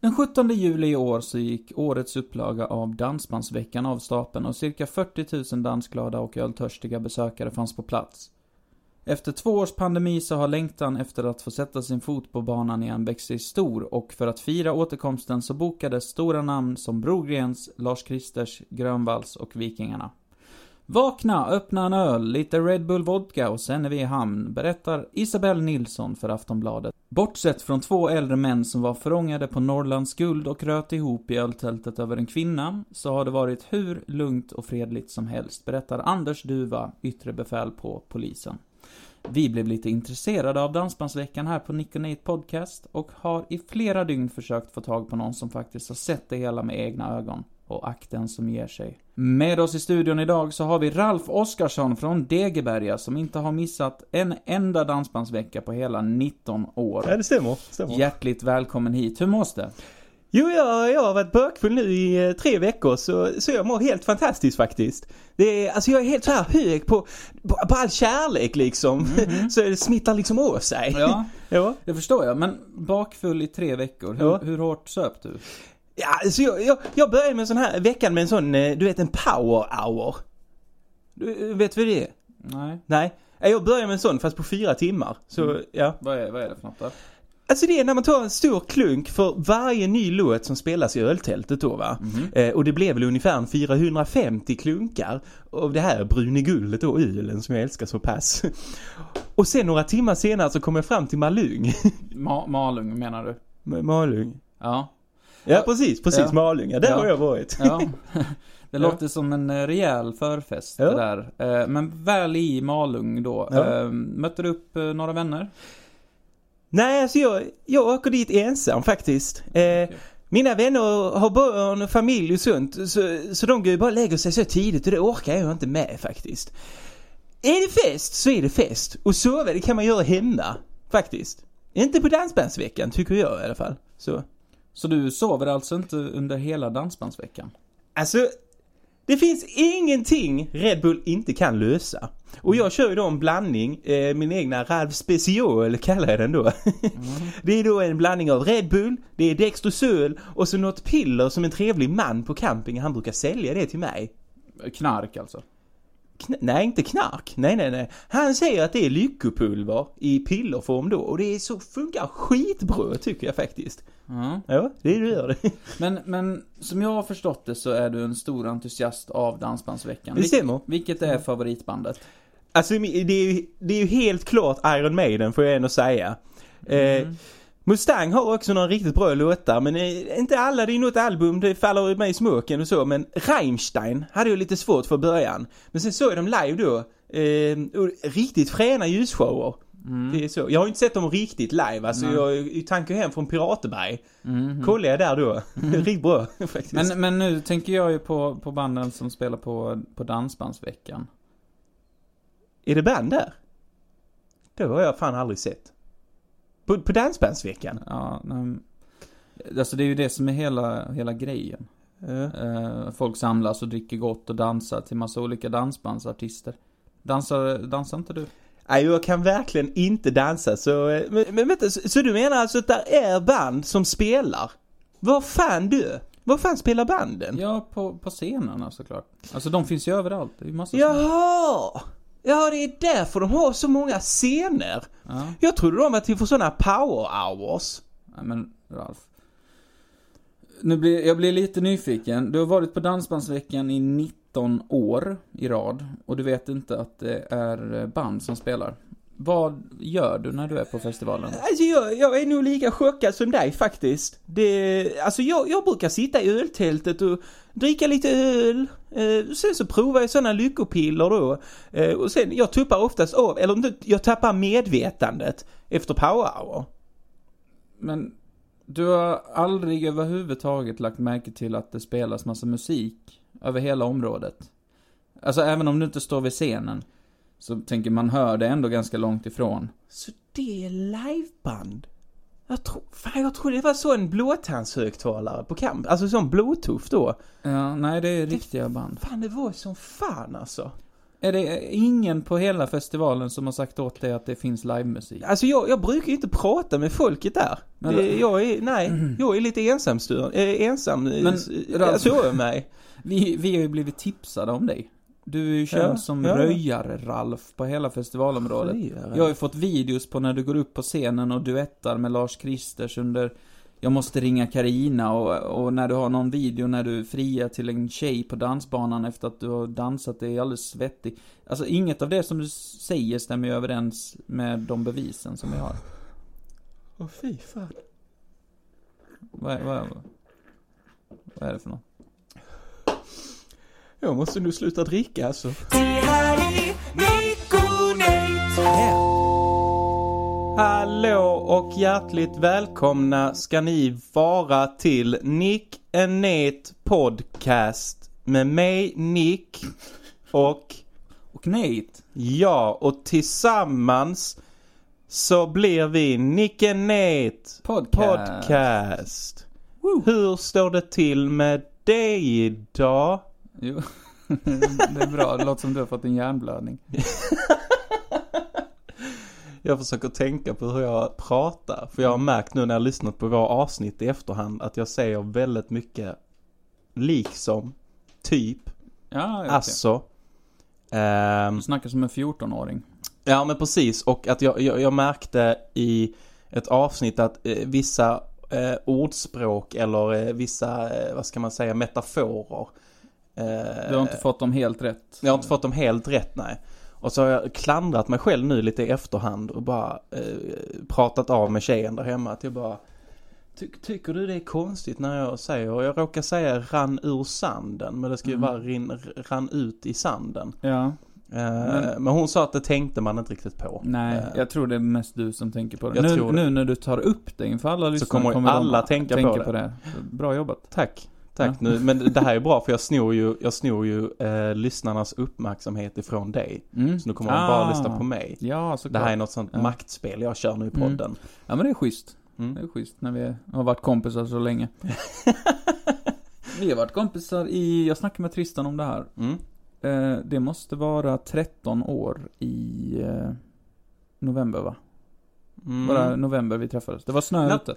Den 17 juli i år så gick årets upplaga av Dansbandsveckan av stapeln och cirka 40 000 dansglada och öltörstiga besökare fanns på plats. Efter två års pandemi så har längtan efter att få sätta sin fot på banan igen växt sig stor och för att fira återkomsten så bokades stora namn som Brogrens, Lars Kristers, Grönvalls och Vikingarna. Vakna, öppna en öl, lite Red Bull vodka och sen är vi i hamn, berättar Isabelle Nilsson för Aftonbladet. Bortsett från två äldre män som var förångade på Norrlands guld och röt ihop i öltältet över en kvinna, så har det varit hur lugnt och fredligt som helst, berättar Anders Duva, yttre befäl på polisen. Vi blev lite intresserade av Dansbandsveckan här på Nick Nate Podcast och har i flera dygn försökt få tag på någon som faktiskt har sett det hela med egna ögon. Och akten som ger sig. Med oss i studion idag så har vi Ralf Oskarsson från Degeberga som inte har missat en enda dansbandsvecka på hela 19 år. Ja, det stämmer. stämmer. Hjärtligt välkommen hit. Hur mås det? Jo, jag, jag har varit bökfull nu i eh, tre veckor så, så jag mår helt fantastiskt faktiskt. Det är, alltså jag är helt så här hög på, på, på all kärlek liksom. så det smittar liksom av sig. Ja, ja. det förstår jag. Men bakfull i tre veckor, hur, Ja. hur hårt söp du? Ja, alltså jag, jag, jag började med en sån här veckan med en sån, eh, du vet en power hour. Du, vet vad det? Nej, Nej. Ja, Jag började med en sån fast på fyra timmar. Så ja. vad är, vad är det för något då? Alltså det är när man tar en stor klunk för varje ny låt som spelas i öltältet då va. Eh, och det blev väl ungefär en 450 klunkar av det här bruneguldet och ölen som jag älskar så pass. och sen några timmar senare så kom jag fram till Malung. Ma Malung menar du? Ma- Malung. Ja. Ja precis, precis Ja. Malung. Ja, där Ja. har jag varit. Ja. Det låter som en eh, rejäl förfest det där. Eh, Men väl i Malung då. Eh, Mötte du upp några vänner? Nej, alltså jag, jag åker dit ensam faktiskt. Eh, Mina vänner har barn och familj och sånt, så, så de går ju bara och lägger sig så tidigt och det orkar jag inte med faktiskt. Är det fest så är det fest. Och sova det kan man göra hemma, faktiskt. Inte på dansbandsveckan, tycker jag i alla fall. Så. Så du sover alltså inte under hela dansbandsveckan? Alltså, det finns ingenting Red Bull inte kan lösa. Och jag kör ju då en blandning, eh, min egna Ralf Special kallar jag den då. det är då en blandning av Red Bull, det är Dextrosol och så något piller som en trevlig man på camping, han brukar sälja det till mig. Knark alltså? Nej, inte knark. Nej, nej, nej. Han säger att det är lyckopulver i pillerform då och det är så funkar skitbra tycker jag faktiskt. Ja. Ja, det gör det. Men, men som jag har förstått det så är du en stor entusiast av Dansbandsveckan. Det stämmer. vilket är favoritbandet? Alltså det är, ju, det är ju helt klart Iron Maiden får jag ändå säga. Eh, Mustang har också några riktigt bra låtar men inte alla, det är något album, det faller mig i smoken och så men Rammstein hade jag lite svårt för början. Men sen såg jag dem live då, eh, och riktigt fräna ljusshower. Det är så. Jag har inte sett dem riktigt live, alltså jag jag tankar hem från Pirateberg. Kollade jag där då. Riktigt bra faktiskt. Men, men nu tänker jag ju på, på banden som spelar på, på Dansbandsveckan. Är det band där? Det har jag fan aldrig sett. På, på Dansbandsveckan? Ja, men, alltså det är ju det som är hela, hela grejen. Eh, folk samlas och dricker gott och dansar till massa olika dansbandsartister. Dansar, dansar inte du? Nej, jag kan verkligen inte dansa så... eh, Men, men vänta, så, så du menar alltså att det är band som spelar? Vad fan du? Vad fan spelar banden? Ja, på, på scenerna såklart. Alltså de finns ju överallt. Det är ju massa. Jaha! Ja, det är därför de har så många scener. Ja. Jag trodde de var till för sådana power hours. Nej men, Ralf. Nu blir, jag blir lite nyfiken. Du har varit på Dansbandsveckan i 19 år i rad. Och du vet inte att det är band som spelar. Vad gör du när du är på festivalen? Alltså jag, jag är nog lika chockad som dig faktiskt. Det, alltså jag, jag brukar sitta i öltältet och dricka lite öl. Eh, sen så provar jag sådana lyckopiller då. Eh, och sen, jag tuppar oftast av, eller jag tappar medvetandet efter power hour. Men du har aldrig överhuvudtaget lagt märke till att det spelas massa musik över hela området? Alltså även om du inte står vid scenen, så tänker man hör det ändå ganska långt ifrån. Så det är liveband? Jag tror, fan jag tror det var så en blåtandshögtalare på kamp, alltså sån bluetooth då. Ja, nej det är riktiga band. Fan det var som fan alltså. Är det ingen på hela festivalen som har sagt åt dig att det finns livemusik? Alltså jag, jag brukar ju inte prata med folket där. Men- det, jag är, nej, jag är lite ensamstyrd, äh, ensam, Men, Men, Ralf- jag såg mig. Vi, vi har ju blivit tipsade om dig. Du är ju känd Ja, som ja. röjare-Ralf på hela festivalområdet. Röjare? Jag har ju fått videos på när du går upp på scenen och duettar med Lars Kristers under Jag måste ringa Karina och, och när du har någon video när du friar till en tjej på dansbanan efter att du har dansat, det är alldeles svettig. Alltså inget av det som du säger stämmer ju överens med de bevisen som vi har. Åh fy fan. Vad, vad, vad är det för något? Jag måste nu sluta dricka alltså. Hallå och hjärtligt välkomna ska ni vara till Nick Enet Podcast med mig Nick och Och Nate, ja och tillsammans så blir vi Nick Enet podcast. Podcast. Hur står det till med dig idag? Jo, det är bra. Det låter som du har fått en hjärnblödning. Jag försöker tänka på hur jag pratar. För jag har märkt nu när jag har lyssnat på våra avsnitt i efterhand att jag säger väldigt mycket liksom, typ, Ja, okej. alltså. Ehm, Du snackar som en 14-åring. ja men precis och att jag, jag, jag märkte i ett avsnitt att eh, vissa eh, ordspråk eller eh, vissa, eh, vad ska man säga, metaforer. Eh, Du har inte fått dem helt rätt. Jag har inte fått dem helt rätt, nej. Och så har jag klandrat mig själv nu lite i efterhand och bara eh, pratat av med tjejen där hemma att jag bara Ty Tycker du det är konstigt när jag säger, och jag råkar säga rann ur sanden, men det ska ju Mm. vara rin, rann ut i sanden. Ja. Eh, men, hon sa att det tänkte man inte riktigt på. Nej, Eh, jag tror det är mest du som tänker på det. Nu, det. nu när du tar upp det inför alla lyssnare kommer ju de alla att tänka på det. Bra jobbat. Tack. Tack Ja. nu, men det här är bra för jag snor ju, jag snor ju eh, lyssnarnas uppmärksamhet ifrån dig. Mm. Så nu kommer de bara lyssna på mig. Ja, Det såklart. här är något sånt Ja. maktspel jag kör nu i Mm. podden. Ja, men det är schysst. Mm. Det är schysst när vi har varit kompisar så länge. vi har varit kompisar i, jag snackade med Tristan om det här. Mm. Eh, det måste vara 13 år i eh, november va? Mm. Bara november vi träffades. Det var snö ute.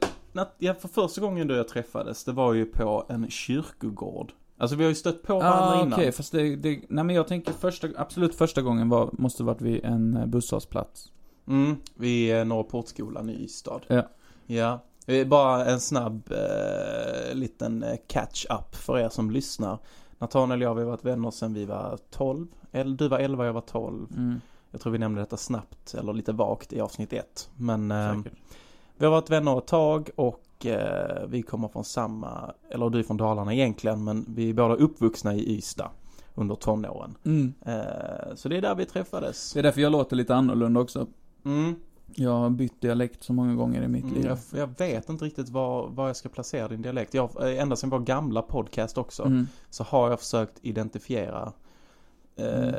Ja, för första gången och jag träffades, det var ju på en kyrkogård. Alltså vi har ju stött på varandra Ja, innan. okej, fast det, det, nej men jag tänker första, absolut första gången var, måste varit vid en eh, busshållplats. Mm, vid eh, Norra Portskolan i Ystad. Ja. Ja. Bara en snabb eh, liten eh, catch-up för er som lyssnar. Nathaniel och jag, vi har varit vänner sedan vi var 12. Eller du var 11, jag var 12. Mm, Jag tror vi nämnde detta snabbt, eller lite vagt i avsnitt 1. Men eh, säkert. Vi har varit vänner ett tag och eh, vi kommer från samma, eller du är från Dalarna egentligen, men vi är båda uppvuxna i Ystad under tonåren. Mm. Eh, så det är där vi träffades. Det är därför jag låter lite annorlunda också. Mm. Jag har bytt dialekt så många gånger i mitt Mm, liv. jag, jag vet inte riktigt var, var jag ska placera din dialekt. Jag, eh, ända sedan vår gamla podcast också, Mm. så har jag försökt identifiera Mm.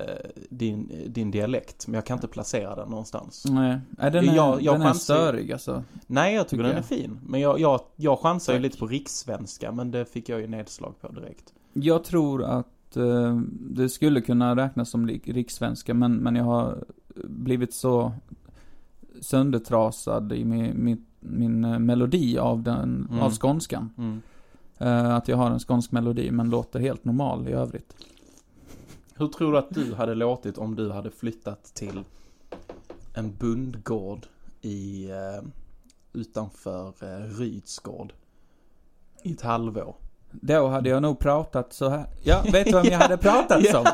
din, din dialekt. Men jag kan inte placera den någonstans. Nej, den är, Jag- jag den är ju- störig alltså. Nej, jag tycker Tycker den är jag. fin. Men jag, jag, jag chansar ju Tack. lite på rikssvenska, men det fick jag ju nedslag på direkt. Jag tror att eh, det skulle kunna räknas som rikssvenska, men, men jag har blivit så söndertrasad i min, min, min eh, melodi av den, Mm. av skånskan. Mm. Eh, att jag har en skånsk melodi, men låter helt normal i övrigt. Hur tror du att du hade låtit om du hade flyttat till en bundgård i, eh, utanför eh, Rydsgård i ett halvår? Då hade jag nog pratat så här. Ja, vet du vem jag hade pratat som?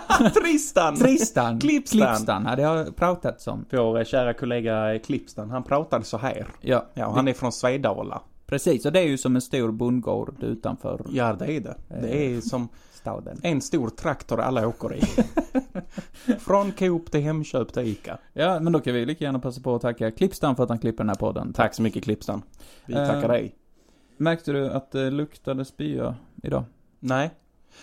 Tristan! Tristan. Klippstan. Klippstan hade jag pratat som. Vår eh, kära kollega Klippstan, han pratade så här. Ja, Ja, och han är från Svedala. Precis, och det är ju som en stor bondgård utanför Ja, det är det. Det är som staden. en stor traktor alla åker i. Från Coop till Hemköp till Ica. Ja, men då kan vi lika gärna passa på att tacka Klippstam för att han klipper den här podden. Tack så mycket Klippstan. Vi Eh, tackar dig. Märkte du att det luktade spya idag? Nej,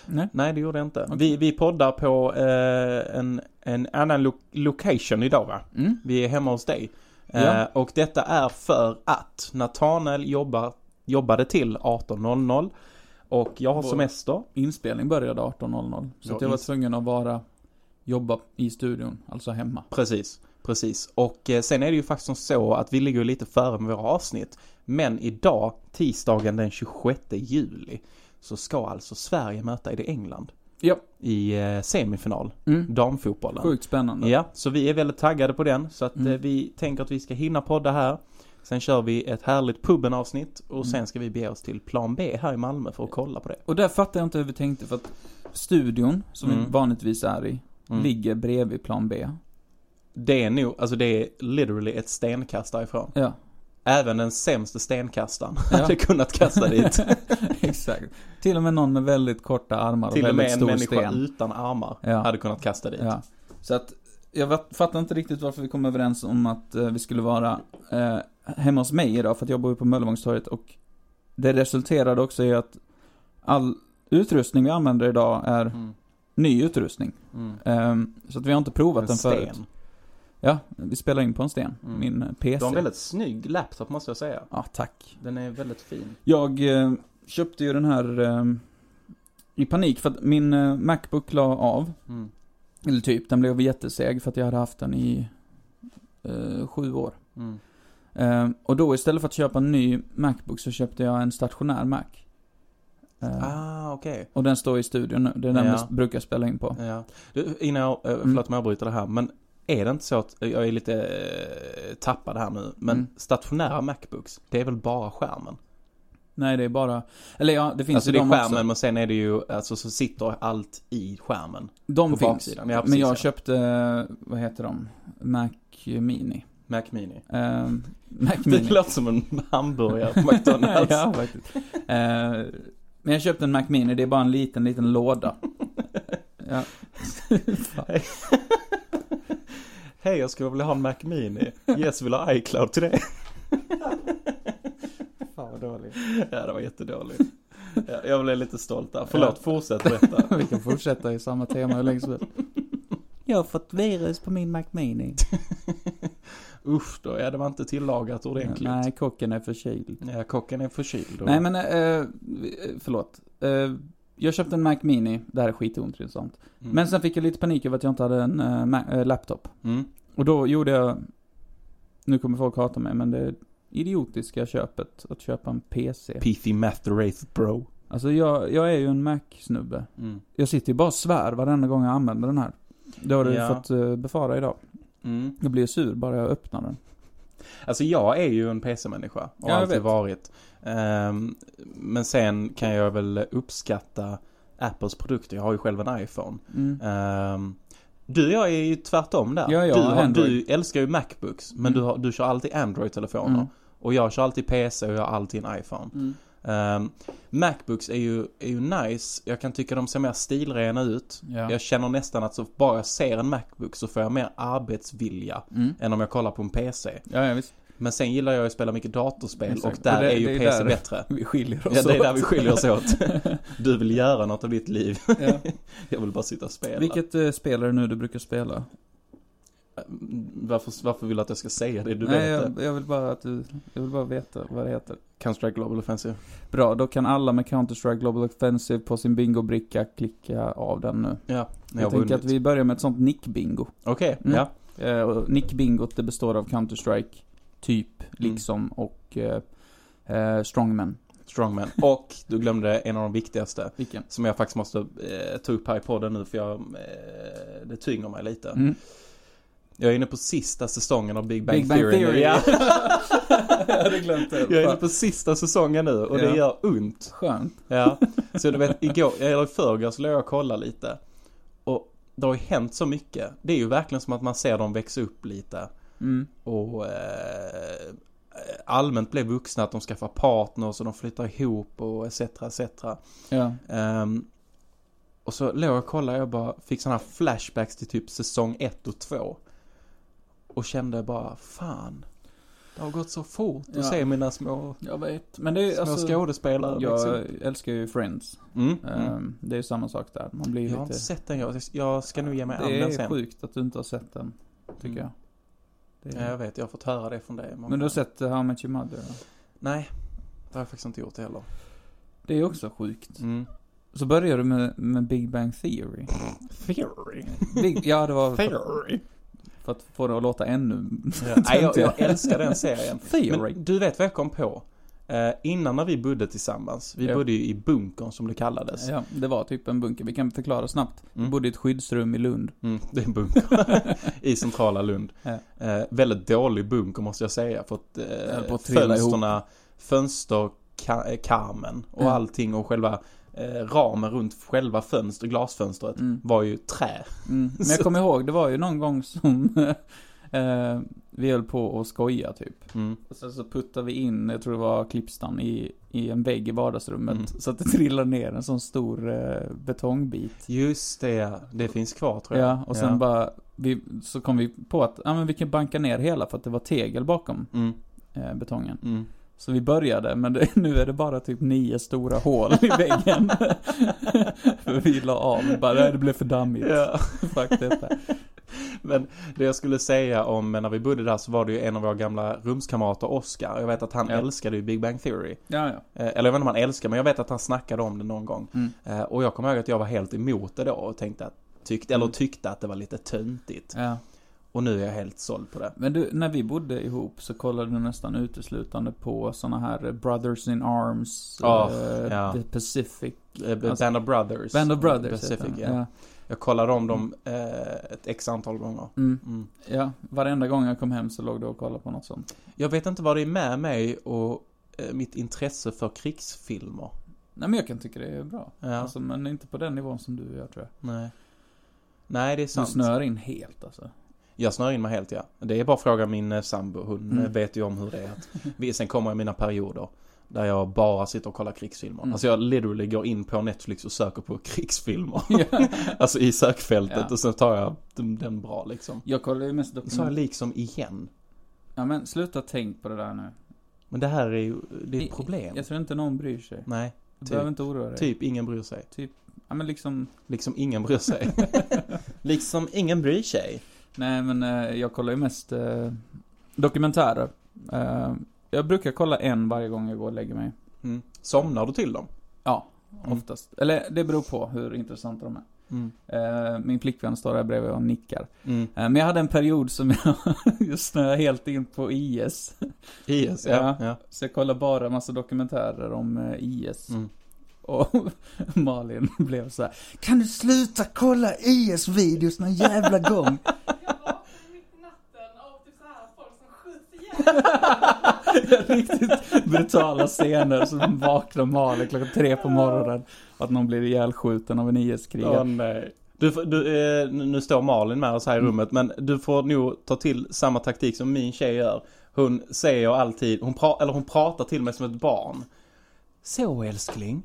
Nej. nej det gjorde jag inte. Okej. Vi, vi poddar på eh, en, en annan lo- location idag va? Mm. Vi är hemma hos dig. Ja. Eh, och detta är för att Nathanael jobbar, jobbade till 18.00 och jag har Vår- semester. Inspelning började 18.00. Så Ja, jag var tvungen att vara, jobba i studion, alltså hemma. Precis, precis. Och eh, sen är det ju faktiskt som så att vi ligger lite före med våra avsnitt. Men idag, tisdagen den 26 juli, så ska alltså Sverige möta i det England. Ja. I eh, semifinal, Mm. damfotbollen. Sjukt spännande. Ja, så vi är väldigt taggade på den. Så att Mm. eh, vi tänker att vi ska hinna podda här. Sen kör vi ett härligt puben-avsnitt och Mm. sen ska vi bege oss till plan B här i Malmö för att kolla på det. Och där fattar jag inte hur vi tänkte för att studion, som vi Mm. vanligtvis är i, Mm. ligger bredvid plan B. Det är nog, alltså det är literally ett stenkast därifrån. Ja, Även den sämsta stenkastaren Ja. hade kunnat kasta dit. exakt. Till och med någon med väldigt korta armar och Till och väldigt med en stor människa sten. utan armar Ja. hade kunnat kasta dit. Ja. Så att, jag fattar inte riktigt varför vi kom överens om att eh, vi skulle vara eh, hemma hos mig idag, för att jag bor på Möllevångstorget och det resulterade också i att all utrustning vi använder idag är Mm. ny utrustning. Mm. Ehm, så att vi har inte provat En den förut. sten. Ja, vi spelar in på en sten. Mm. Min eh, PC. Du har en väldigt snygg laptop måste jag säga. Ja, tack. Den är väldigt fin. Jag eh, köpte ju den här eh, i panik för att min eh, Macbook la av. Mm. Eller typ, den blev jätteseg för att jag hade haft den i sju år. Mm. Eh, och då istället för att köpa en ny Macbook så köpte jag en stationär Mac. Eh, Ah, okej. Och den står i studion nu, det är den Ja. jag brukar spela in på. Ja. Du, innan jag, eh, Mm. förlåt om jag avbryter det här, men är det inte så att, jag är lite eh, tappad här nu, men Mm. stationära Macbooks, det är väl bara skärmen? Nej, det är bara, eller ja, det finns alltså ju det är de skärmen också. men sen är det ju, alltså så sitter allt i skärmen. De på finns. baksidan. Ja, men jag ja. köpte, vad heter de? Mac Mini. Mac Mini. Eh, Mac Det Mini. låter som en hamburgare på McDonalds. ja, faktiskt. Eh, men jag köpte en Mac Mini, det är bara en liten, liten låda. ja. Hej, jag skulle vilja ha en Mac Mini. Yes, vill ha iCloud till det. Fan vad dåligt. Ja, det var jättedåligt. Ja, jag blev lite stolt där. Förlåt, fortsätt berätta. Vi kan fortsätta i samma tema hur länge som helst. Jag har fått virus på min Mac Mini. Usch då, ja det var inte tillagat ordentligt. Nej, kocken är förkyld. Ja, kocken är förkyld. och- Nej men, eh, förlåt. Eh, jag köpte en Mac Mini, det här är skitointressant. Mm. Men sen fick jag lite panik över att jag inte hade en eh, eh, laptop. Mm. Och då gjorde jag, nu kommer folk hata mig, men det idiotiska köpet att köpa en PC. PC Master Race Pro. Alltså jag, jag är ju en Mac-snubbe. Mm. Jag sitter ju bara och svär varenda gång jag använder den här. Det har du Ja. fått eh, befara idag. Mm. Jag blir sur bara jag öppnar den. Alltså jag är ju en PC-människa. Och Ja, jag alltid vet. varit. Ehm, men sen kan jag väl uppskatta Apples produkter. Jag har ju själv en iPhone. Mm. Ehm, du och jag är ju tvärtom där. Ja, jag du, har har, du älskar ju Macbooks. Men Mm. du, har, du kör alltid Android-telefoner. Mm. Och jag kör alltid PC och jag har alltid en iPhone. Mm. Ehm, Macbooks är ju, är ju nice. Jag kan tycka de ser mer stilrena ut. Ja. Jag känner nästan att så bara jag ser en Macbook så får jag mer arbetsvilja Mm. än om jag kollar på en PC. Ja, ja, visst. Men sen gillar jag att spela mycket datorspel Exakt. och där Och det- är ju är PC bättre. Vi skiljer oss Ja, det är där vi skiljer oss åt. Du vill göra något av ditt liv. Ja. Jag vill bara sitta och spela. Vilket uh, spel är det nu du brukar spela? Varför, varför vill du att jag ska säga det? Du Nej, vet jag, det. jag vill bara att du, jag vill bara veta vad det heter. Counter-Strike Global Offensive. Bra, då kan alla med Counter-Strike Global Offensive på sin bingobricka klicka av den nu. Ja, Jag, jag, tänker att vi börjar med ett sånt nick-bingo. Okej, Mm. ja. Och nick-bingot det består av Counter-Strike, typ, Mm. liksom, och eh, eh, Strongman. Strongman. Och du glömde en av de viktigaste. Vilken? Som jag faktiskt måste eh, ta upp här i podden nu för jag, eh, det tynger mig lite. Mm. Jag är inne på sista säsongen av Big Bang, Big Bang Theory. Theory. Ja. jag hade glömt det. Jag är inne på sista säsongen nu och det Ja. gör ont. Skönt. Ja, så du vet igår, eller i förrgår så låg jag och kollade lite. Och det har ju hänt så mycket. Det är ju verkligen som att man ser dem växa upp lite. Mm. Och eh, allmänt blev vuxna, att de skaffar partners och de flyttar ihop och etc. etc. Ja. Ehm, och så låg jag och kollade, jag bara fick sådana här flashbacks till typ säsong 1 och 2. Och kände bara, fan. Det har gått så fort att Ja. se mina små, Jag vet. Men det är små alltså... skådespelare Jag liksom. älskar ju Friends. Mm, mm. Ehm, Det är samma sak där. Man blir Jag har lite... inte sett den, jag, jag ska nog ge mig an Det den är sen. sjukt att du inte har sett den. Tycker Mm. jag. Det Ja, är... jag vet, jag har fått höra det från dig. många Men du har sett uh, How Met Your Mother? Nej, det har jag faktiskt inte gjort heller. Det är också sjukt. Mm. Så börjar du med, med Big Bang Theory. Theory. Big, ja, det var Theory. För att få det att låta ännu... Ja, nej, jag, jag älskar den serien. Men du vet vad jag kom på? Eh, innan när vi bodde tillsammans, vi Ja. bodde ju i bunkern som det kallades. Ja, det var typ en bunker. Vi kan förklara snabbt. Vi Mm. bodde i ett skyddsrum i Lund. Mm, det är en bunker i centrala Lund. Ja. Eh, väldigt dålig bunker måste jag säga. För att, eh, att fönsterna, fönsterkarmen och Ja. allting och själva ramen runt själva fönster, glasfönstret Mm. var ju trä. Mm. Men jag kommer ihåg, det var ju någon gång som eh, vi höll på att skoja typ. Mm. Och sen så puttade vi in, jag tror det var klippstan, i, i en vägg i vardagsrummet. Mm. Så att det trillade ner en sån stor eh, betongbit. Just det, ja. det finns kvar tror jag. Ja, och sen bara, vi, så kom vi på att, ja men vi kan banka ner hela för att det var tegel bakom Mm, eh, betongen. Så vi började, men det, nu är det bara typ nio stora hål i väggen. för vi la av, bara, nej det blev för dammigt. Ja. Fuck detta. Men det jag skulle säga om när vi bodde där så var det ju en av våra gamla rumskamrater, Oscar. Jag vet att han Ja. älskade ju Big Bang Theory. Ja, ja. Eh, Eller jag vet inte om han älskar men jag vet att han snackade om det någon gång. Mm. Eh, Och jag kommer ihåg att jag var helt emot det då och tänkte att, tyckte, eller Mm. tyckte att det var lite töntigt. ja. Och nu är jag helt såld på det. Men du, när vi bodde ihop så kollade du nästan uteslutande på såna här Brothers in Arms, Ja, eh, ja. The Pacific. Eh, Alltså, Band of Brothers. Band of Brothers Pacific, ja. ja. Jag kollade om dem eh, ett x antal gånger. Mm. Mm. Ja, varenda gång jag kom hem så låg du och kollade på något sånt. Jag vet inte vad det är med mig och eh, mitt intresse för krigsfilmer. Nej men jag kan tycka det är bra. Ja. Alltså, men inte på den nivån som du gör tror jag. Nej. Nej, det är Du sant. snör in helt alltså. Jag snör in mig helt ja. Det är bara att fråga min eh, sambo. Hon Mm. eh, vet ju om hur det är. Att sen kommer mina perioder. Där jag bara sitter och kollar krigsfilmer. Mm. Alltså jag literally går in på Netflix och söker på krigsfilmer. Ja. alltså i sökfältet Ja. och sen tar jag den, den bra liksom. Jag kollar ju mest Så jag liksom igen. Ja men sluta tänk på det där nu. Men det här är ju, det är ett problem. Jag tror inte någon bryr sig. Nej, Du typ. behöver inte oroa dig. typ ingen bryr sig. Ja men liksom, Liksom ingen bryr sig. liksom ingen bryr sig. Nej men eh, jag kollar ju mest eh, dokumentärer. Eh, jag brukar kolla en varje gång jag går och lägger mig. Mm. Somnar du till dem? Ja, Mm. oftast. Eller det beror på hur intressanta de är. Mm. Eh, min flickvän står där bredvid och nickar. Mm. Eh, men jag hade en period som jag just snöade helt in på IS. IS, ja. Ja. Så jag kollar bara massa dokumentärer om eh, IS. Och Malin blev så här. Kan du sluta kolla IS-videos någon jävla gång? Riktigt brutala scener som vaknar Malin klockan tre på morgonen. Att någon blir ihjälskjuten av en IS-krigare. Du, du, eh, nu står Malin med oss här i Mm. rummet men du får nog ta till samma taktik som min tjej gör. Hon säger alltid, hon, pra, eller hon pratar till mig som ett barn. Så älskling,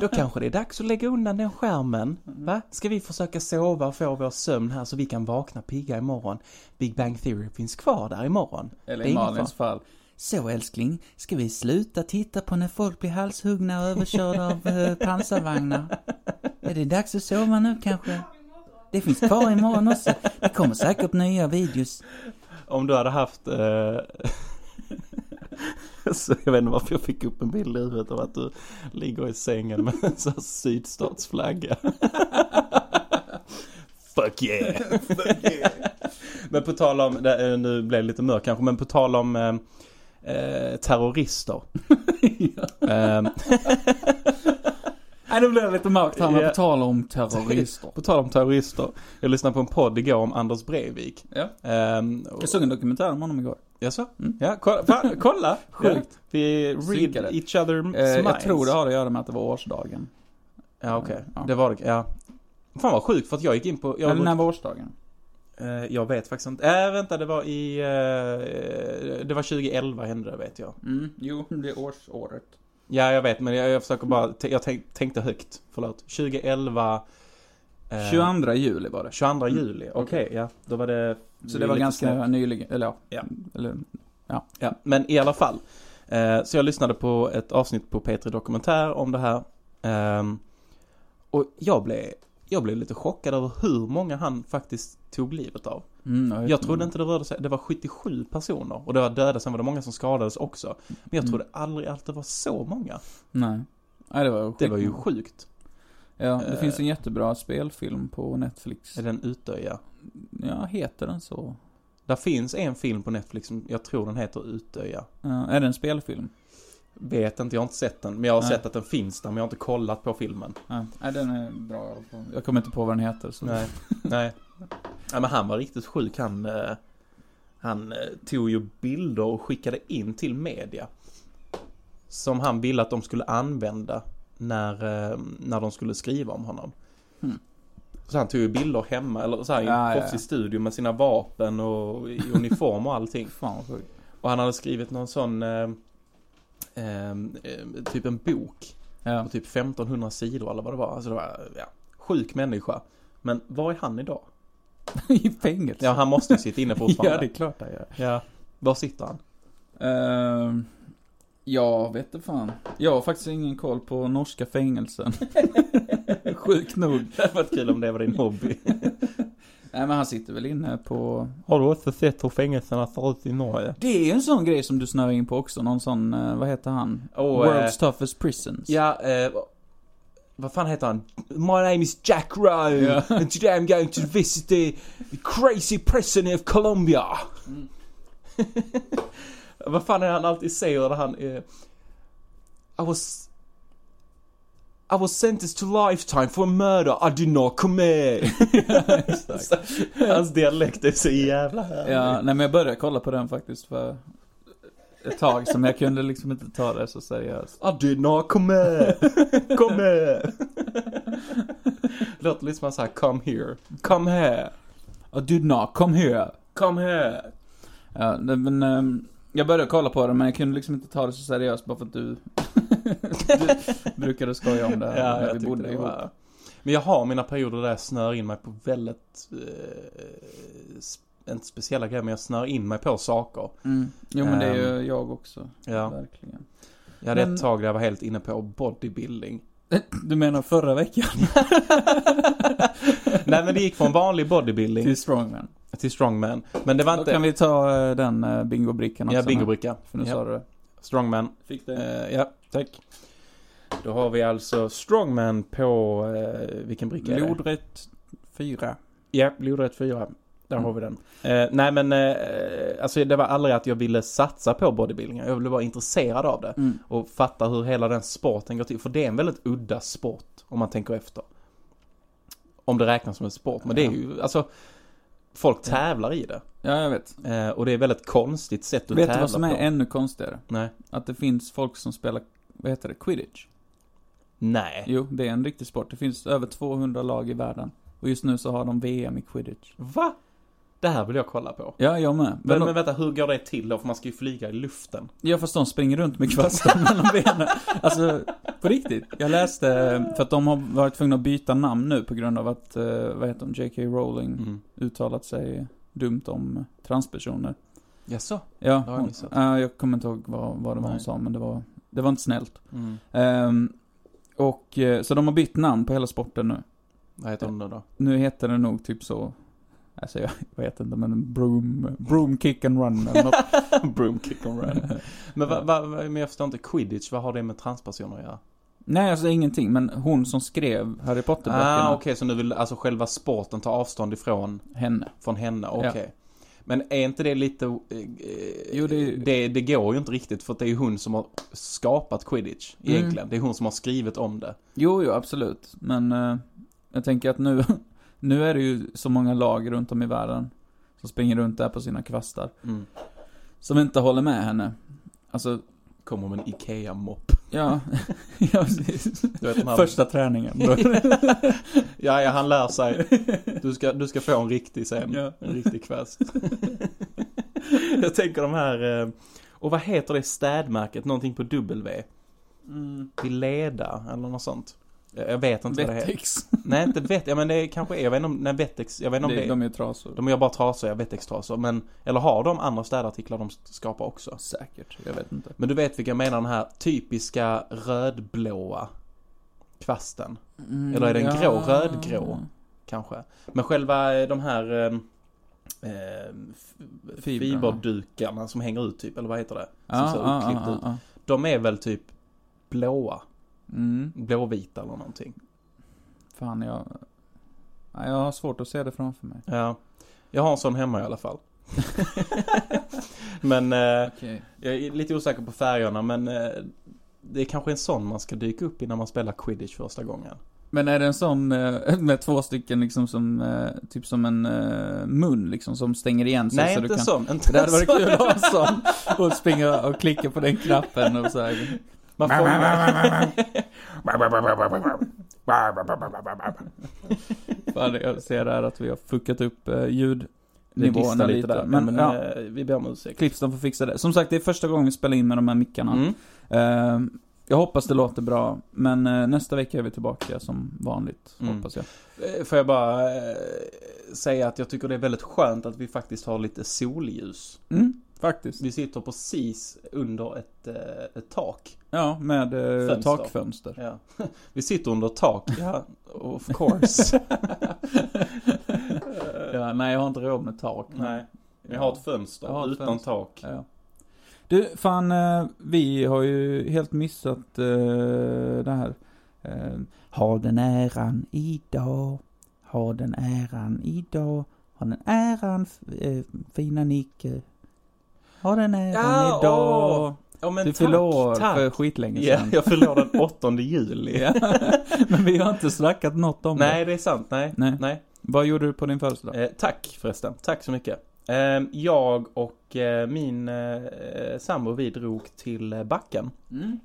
då kanske det är dags att lägga undan den skärmen. Va? Ska vi försöka sova och få vår sömn här så vi kan vakna pigga imorgon? Big Bang Theory finns kvar där imorgon. Eller i Malins fall. Så älskling, ska vi sluta titta på när folk blir halshuggna och överkörda av eh, pansarvagnar? Är det dags att sova nu kanske? Det finns kvar imorgon också. Det kommer säkert nya videos. Om du hade haft... Eh... så jag vet inte varför jag fick upp en bild i huvudet av att du ligger i sängen med en sån här sydstatsflagga. Fuck yeah! men på tal om, nu blev det lite mörkt kanske, men på tal om eh, eh, terrorister. Ehm, Nej, nu blev det lite mörkt här med Ja. på tal om terrorister. på tal om terrorister. Jag lyssnade på en podd igår om Anders Breivik. Ja. Ehm, och- Jag såg en dokumentär om honom igår. Jaså? Mm. Ja, kolla! Fan, kolla. Sjukt. Ja. Vi read Synkade. each other's Eh, minds. jag tror det har att göra med att det var årsdagen. Ja, okej. Ja. Det var det, ja. Fan vad sjukt för att jag gick in på... Jag Eller när var årsdagen? Eh, jag vet faktiskt inte. Äh, vänta, det var i... eh, det var 2011 hände det, vet jag. Mm, jo, det är årsåret. Ja, jag vet, men jag, jag försöker bara... Jag tänk, tänkte högt. Förlåt. 2011... eh, 22 juli var det. 22 juli, okej, ja. Då var det... Så det var ganska snabbt. nyligen, eller ja. Ja. Eller, Ja, men i alla fall. Eh, så jag lyssnade på ett avsnitt på P3 Dokumentär om det här. Ehm, och jag blev, jag blev lite chockad över hur många han faktiskt tog livet av. mm, Jag trodde inte det rörde sig, det var 77 personer. Och det var döda, sen var det många som skadades också. Men jag Mm. trodde aldrig att det var så många. Nej. Nej, det var Det var ju sjukt. Ja, det Eh. finns en jättebra spelfilm på Netflix. Är den Utöja? Ja, heter den så? Där finns en film på Netflix som jag tror den heter Utöja. Ja, är det en spelfilm? Vet inte, jag har inte sett den. Men jag har Nej. sett att den finns där, men jag har inte kollat på filmen. Ja, nej, den är bra. Jag kommer inte på vad den heter. Så. Nej, nej. Ja, men han var riktigt sjuk. Han, eh, han eh, tog ju bilder och skickade in till media. Som han ville att de skulle använda när, eh, när de skulle skriva om honom. Mm. Så han tog ju bilder hemma, eller så här, i Ja, en proffsig ja. studio med sina vapen och i uniform och allting. Fan. Och han hade skrivit någon sån, eh, eh, typ en bok Ja. på typ 1500 sidor eller vad det var. Alltså det var, ja, sjuk människa. Men var är han idag? I fängelse? Ja, han måste ju sitta inne fortfarande. ja, det är klart han gör. Ja. Var sitter han? Ehm, ja, vet du fan. Jag har faktiskt ingen koll på norska fängelsen. Sjukt nog. Det hade varit kul om det var din hobby. Nej, men han sitter väl inne på... Har du också sett hur fängelserna ser ut i Norge? Det är ju en sån grej som du snör in på också. Någon sån, eh, vad heter han? Oh, World's toughest prisons. Ja, eh, vad fan heter han? My name is Jack Rowe Ja. and today I'm going to visit the crazy prison of Colombia. vad fan är han alltid säger när han eh, I was I was sentenced to lifetime for a murder I did not commit. Hans dialekt är så jävla härlig. Ja, nej men jag började kolla på den faktiskt för ett tag som jag kunde liksom inte ta det så seriöst. I did not. Come Låter lite som så här come here. Come here. I did not come here. Come here. Ja, men ehm, jag började kolla på det men jag kunde liksom inte ta det så seriöst bara för att du, du brukade skoja om det här när vi bodde det ihop. var- Men jag har mina perioder där jag snör in mig på väldigt, eh, inte speciella grejer, men jag snör in mig på saker. Mm. Jo men det är ju Ehm, jag också. Ja. Verkligen. Jag hade Men- ett tag där jag var helt inne på bodybuilding. Du menar förra veckan? Nej men det gick från vanlig bodybuilding Till strongman. till strongman. Men det var Då inte... kan vi ta eh, den uh, bingobrickan också. Ja, bingobricka. För nu Ja. sa du det. Strongman. Fick det. Eh, ja, tack. Då har vi alltså strongman på, eh, vilken bricka är det? Lodrätt 4. Ja, lodrätt 4. Där Mm. har vi den. Eh, nej men, eh, alltså det var aldrig att jag ville satsa på bodybuilding. Jag ville vara intresserad av det. Mm. Och fatta hur hela den sporten går till. För det är en väldigt udda sport, om man tänker efter. Om det räknas som en sport. Men det är ju, alltså, folk tävlar i det. Ja, jag vet. Eh, och det är väldigt konstigt sätt att Vet du tävla vad som är på. ännu konstigare? Nej. Att det finns folk som spelar, vad heter det, quidditch? Nej. Jo, det är en riktig sport. Det finns över 200 lag i världen. Och just nu så har de VM i quidditch. Va? Det här vill jag kolla på. Ja, jag med. Men, Men, men vänta, hur går det till då? För man ska ju flyga i luften. Ja, fast de springer runt med kvastar mellan benen. Alltså, på riktigt. Jag läste, för att de har varit tvungna att byta namn nu på grund av att, eh, vad heter de, J.K. Rowling Mm. uttalat sig dumt om transpersoner. Jaså? Ja, Det har jag hon, missat. ja, jag kommer inte ihåg vad, vad det var hon sa, men det var, det var inte snällt. Mm. Ehm, och, eh, så de har bytt namn på hela sporten nu. Vad heter de nu då? Nu heter det nog typ så, alltså jag vet inte, men broom, broom kick and run eller något. Broom kick and run. men, va, va, men jag förstår inte, quidditch, vad har det med transpersoner att göra? Nej, alltså ingenting, men hon som skrev Harry Potter-böckerna, Ah, okej, så nu vill alltså själva sporten ta avstånd ifrån henne. från henne, okej. Men är inte det lite... eh, Jo, det det, det går ju inte riktigt för att det är ju hon som har skapat quidditch, Mm. egentligen. Det är hon som har skrivit om det. Jo, jo, absolut. Men eh, jag tänker att nu, nu är det ju så många lag runt om i världen som springer runt där på sina kvastar. Mm. Som inte håller med henne. Alltså, kommer med en IKEA-mopp. Ja, ja precis. Du vet, de här- Första träningen. Ja, ja, han lär sig. Du ska, du ska få en riktig sen. Ja. En riktig kvast. Jag tänker de här, eh, och vad heter det städmärket? Någonting på W? Mm. Leda eller något sånt. Jag vet inte vad det heter. Vettex. Nej, inte Vet, ja men det kanske är, jag vet inte om, nej Vettex, jag vet inte om det, Det, är. de är trasor. De gör bara trasor, ja, Vettex-trasor, men, eller har de andra städartiklar de skapar också? Säkert, jag vet inte. Men du vet vilka jag menar, den här typiska rödblåa kvasten. Mm, Eller är den ja. grå, rödgrå? Kanske. Men själva eh, de här eh, fiberdukarna som hänger ut typ, eller vad heter det? Som Ja, ser uppklippt ja, ut. De är väl typ blåa, Mm. blåvita eller någonting. Fan, jag... Ja, jag har svårt att se det framför mig. Ja. Jag har en sån hemma i alla fall. men eh, Okej. jag är lite osäker på färgerna men eh, det är kanske en sån man ska dyka upp i när man spelar quidditch första gången. Men är det en sån eh, med två stycken liksom som, eh, typ som en eh, mun liksom som stänger igen sig Nej, så inte du kan... sån. Inte Det hade varit kul att ha en sån och springa och klicka på den knappen och så här. Man får, Fan, jag ser där att vi har fuckat upp eh, distar lite. lite där. Men, Men, ja, eh, vi ber om ursäkt. Clipston får fixa det. Som sagt, det är första gången vi spelar in med de här mickarna. Mm. Eh, jag hoppas det låter bra, men nästa vecka är vi tillbaka som vanligt, Mm. hoppas jag. Får jag bara säga att jag tycker det är väldigt skönt att vi faktiskt har lite solljus. Mm, faktiskt. Vi sitter precis under ett, eh, ett tak. Ja, med eh, Fönster. takfönster. Ja. Vi sitter under tak, ja, of course. Ja, nej, jag har inte råd med tak. men- Nej, vi har ett fönster Jag har ett utan fönster. tak. Ja. Du, fan, eh, vi har ju helt missat eh, det här. Eh, ha den äran idag. Ha den äran idag. Ha den äran, eh, fina Nicke. Ha den äran Ja, idag. åh, Ja men du fyllde år för skitlänge Ja, sedan. jag fyller år den 8 juli. Ja. Men vi har inte snackat något om Nej, det. det är sant. Nej. Nej. Nej. Vad gjorde du på din födelsedag? Eh, tack förresten. Tack så mycket. Eh, jag och eh, min eh, sambo, vi drog till eh, backen. Mm.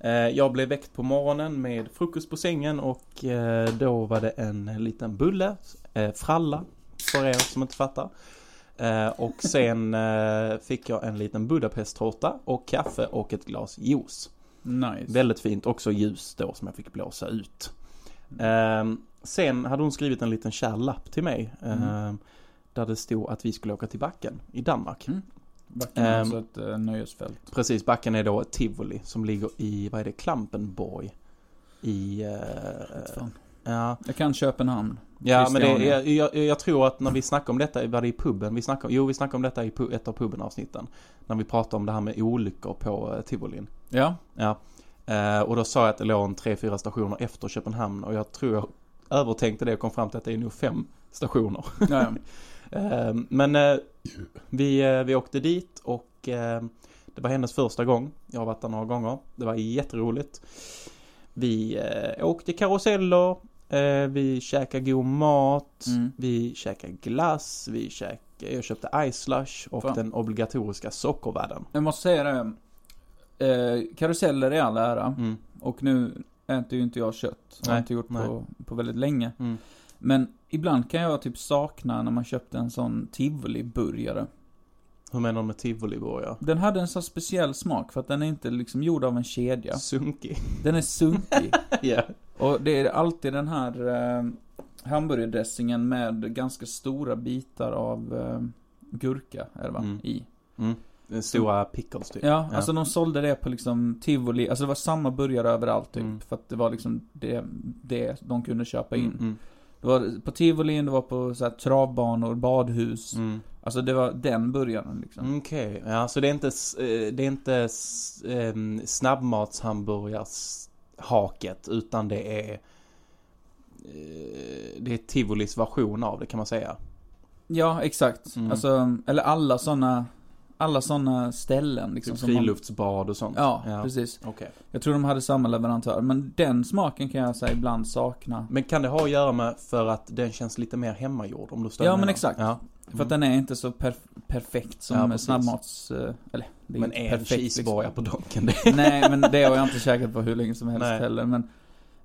Eh, jag blev väckt på morgonen med frukost på sängen och eh, då var det en liten bulle, eh, fralla, för er som inte fattar. Eh, och sen eh, fick jag en liten Budapesttårta och kaffe och ett glas juice. Nice. Väldigt fint, också ljus då som jag fick blåsa ut. Ehm, sen hade hon skrivit en liten kär lapp till mig. ehm, Där det stod att vi skulle åka till Backen i Danmark. Mm. Backen är alltså ett eh, nöjesfält. Precis, Backen är då ett tivoli som ligger i, vad är det, Klampenborg. I... eh, ja, Jag kan Köpenhamn. ja men det, jag, jag, jag tror att när vi snackade om detta, var det i puben? Vi snackade, jo, vi snackade om detta i pu, ett av puben-avsnitten. När vi pratade om det här med olyckor på uh, tivolin. Ja. Ja. Eh, och då sa jag att det låg en tre, fyra stationer efter Köpenhamn och jag tror jag övertänkte det och kom fram till att det är nog fem stationer. ja, ja. Eh, men eh, vi, eh, vi åkte dit och eh, det var hennes första gång. Jag har varit där några gånger. Det var jätteroligt. Vi eh, åkte karuseller, eh, vi käkade god mat, Mm. vi käkade glass, vi käkade, jag köpte ice slush och Fan. den obligatoriska sockervadden. Jag måste säga det. Eh, karuseller i all ära. Mm. Och nu äter ju inte jag kött. Har inte gjort nej. på, på väldigt länge. Mm. Men ibland kan jag typ sakna när man köpte en sån tivoli-burgare. Hur menar du med tivoliburgare? Den hade en så speciell smak för att den är inte liksom gjord av en kedja. Sunkig. Den är sunkig. Ja. Och det är alltid den här eh, hamburgerdressingen med ganska stora bitar av eh, gurka, är det va? Mm. I. Mm. Den stora pickles typ. Ja, alltså de sålde det på liksom tivoli, alltså det var samma burgare överallt typ. Mm. För att det var liksom det, det de kunde köpa in. Mm, mm, Det var på tivolin, det var på så här travbanor, badhus. Mm. Alltså det var den burgaren liksom. Okej, ja så det är inte, eh, det är inte ehm, snabbmatshamburgarshaket utan det är eh, det är tivolis version av det kan man säga. Ja, exakt. Mm. Alltså, eller alla såna alla såna ställen liksom. Typ friluftsbad och sånt. Ja, precis. Okej. Jag tror de hade samma leverantör, men den smaken kan jag säga ibland sakna. Men kan det ha att göra med för att den känns lite mer hemmagjord om du Ja, men exakt. Ja. För att den är inte så perf- perfekt som Ja, snabbmats... eh, Eller, det är Men en perfekt cheeseburgare liksom. på Donken, det Nej, men det har jag inte käkat på hur länge som helst Nej. heller. Men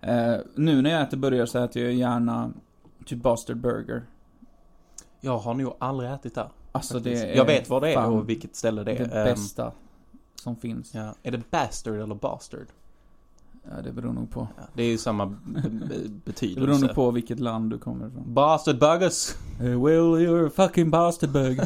eh, nu när jag äter burgare så äter jag gärna typ Bastard Burger. Jag har nog aldrig ätit där. Alltså faktiskt. det är jag vet vad det är och vilket ställe det det, är. Ehm, bästa som finns. ja. Är det bastard eller bastard? Ja, det beror nog på. Ja, det är ju samma b- b- Det betydelse. beror nog på vilket land du kommer ifrån. Bastard burgers! Well, you're a fucking bastard burger.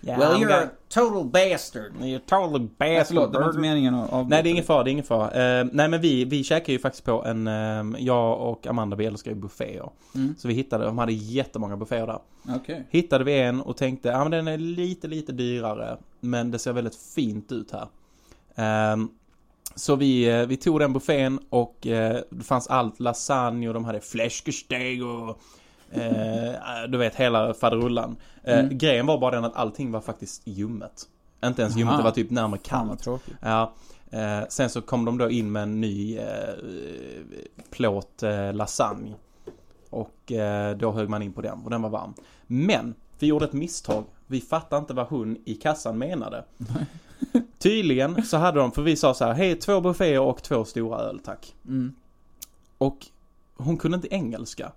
Yeah, Well, I'm you're a total bastard. You're totally Nej, bastard förlåt, det var inte meningen att avbryta Nej, det är ingen fara, det är ingen fara. Eh, nej, men vi, vi käkade ju faktiskt på en, eh, jag och Amanda, vi älskar ju bufféer. Mm. Så vi hittade, de hade jättemånga bufféer där. Okej. Hittade vi en och tänkte, ja men den är lite, lite dyrare. Men det ser väldigt fint ut här. Ehm, så vi, eh, vi tog den buffén och eh, det fanns allt lasagne och de hade fläskesteg och eh, du vet hela faderullan. Eh, Mm. Grejen var bara den att allting var faktiskt ljummet. Inte ens ljummet, det var typ närmare kallt. Ja, eh, sen så kom de då in med en ny eh, plåt eh, lasagne. Och eh, då högg man in på den och den var varm. Men vi gjorde ett misstag. Vi fattade inte vad hon i kassan menade. Tydligen så hade de, för vi sa så här, hej två bufféer och två stora öl tack. Mm. Och hon kunde inte engelska.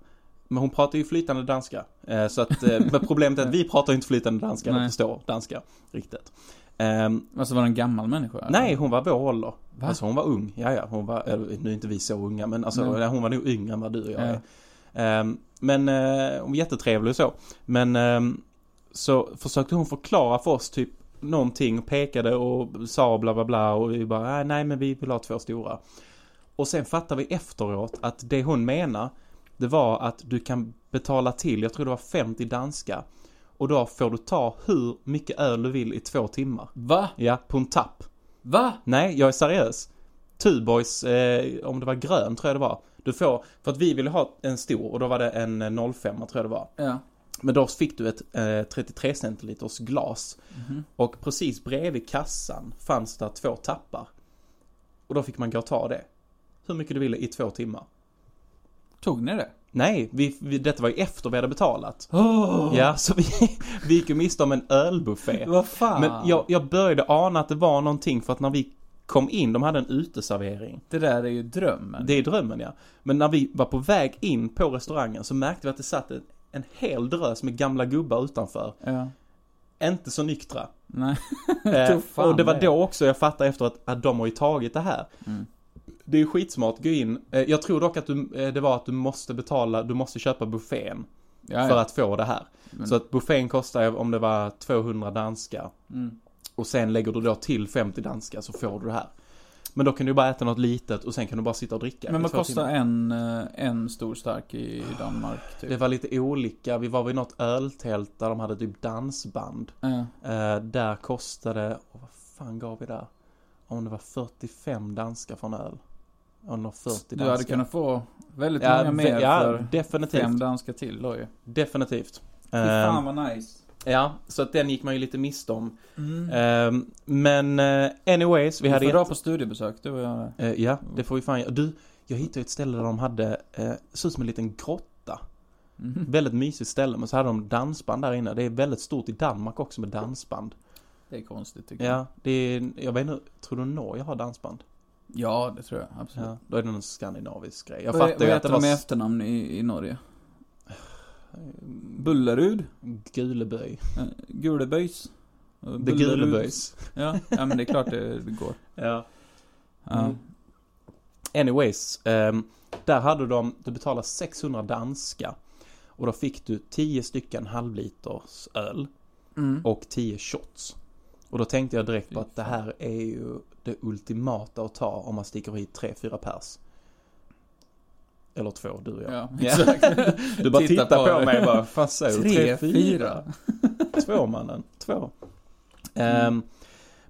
Men hon pratar ju flytande danska. Eh, så att, eh, men problemet är att vi pratar inte flytande danska, eller förstår danska riktigt. Ehm, Alltså var det en gammal människa? eller? Nej, hon var vår ålder. Va? Alltså hon var ung. Ja, ja, hon var, nu är inte vi så unga, men alltså Nej. hon var nog yngre än vad du och jag Ja. är. Ehm, men eh, hon var jättetrevlig och så. Men ehm, så försökte hon förklara för oss typ någonting, pekade och sa bla bla bla och vi bara, "Ah, nej men vi vill ha två stora. Och sen fattade vi efteråt att det hon menar, det var att du kan betala till, jag tror det var 50 danska. Och då får du ta hur mycket öl du vill i två timmar. Va? Ja, på en tapp. Va? Nej, jag är seriös. Tuborgs, eh, om det var grön tror jag det var. Du får, för att vi ville ha en stor och då var det en eh, 05 tror jag det var. Ja. Men då fick du ett eh, 33 centiliters glas. Mhm. Och precis bredvid kassan fanns det två tappar. Och då fick man gå och ta det. Hur mycket du ville i två timmar. Tog ni det? Nej, vi, vi, detta var ju efter vi hade betalat. Oh, Ja, så vi, vi gick ju miste om en ölbuffé. Vad fan? Men jag, jag började ana att det var någonting för att när vi kom in, de hade en uteservering. Det där är ju drömmen. Det är drömmen ja. Men när vi var på väg in på restaurangen så märkte vi att det satt en, en hel drös med gamla gubbar utanför. Ja. Inte så nyktra. Nej. Eh, och det var det. då också jag fattade efter att, att de har ju tagit det här. Mm. Det är ju skitsmart, gå in. Eh, jag tror dock att du, eh, det var att du måste betala, du måste köpa buffén Ja, för att få det här. Men- Så att buffén kostar om det var 200 danska. Mm. Och sen lägger du då till 50 danska så får du det här. Men då kan du bara äta något litet och sen kan du bara sitta och dricka Men vad kostar timmar. en, eh, en stor stark i Danmark? Typ? Det var lite olika. Vi var vid något öltält där de hade typ dansband. Ja. Eh, där kostade, oh, vad fan gav vi där? Om det var 45 danska från öl. Om det var 40 Du danska. hade kunnat få väldigt ja, många mer ja, för definitivt. fem danska till då ju. Definitivt. Fy Eh, fan vad nice. Ja, så att den gick man ju lite miste om. Mm. Eh, men eh, anyways, vi hade får dra på studiebesök, du och jag. Eh, ja, det får vi fan göra. Du, jag hittade ett ställe där de hade, eh, såg ut som en liten grotta. Mhm. Väldigt mysigt ställe, men så hade de dansband där inne. Det är väldigt stort i Danmark också med dansband. Det är konstigt tycker jag. Ja, det är, jag vet inte, tror du Norge har dansband? Ja, det tror jag. Absolut. Ja, då är det någon skandinavisk grej. Jag vad, fattar ju vad att det heter de var i efternamn i, i Norge? Bullerud? Guleböj. Eh, Guleböjs? Bullerud. Guleböjs. Ja, ja, men det är klart det, det går. Ja. Mm. Anyways, ehm, där hade de, du betalade 600 danska. Och då fick du 10 stycken halvliters öl. Mm. och 10 shots. Och då tänkte jag direkt på att det här är ju det ultimata att ta om man sticker hit 3-4 pers. Eller två, du och jag. Ja, exakt. Du bara Titta tittar på, på mig bara, fan så? Tre, fyra. Två mannen, två. Ehm,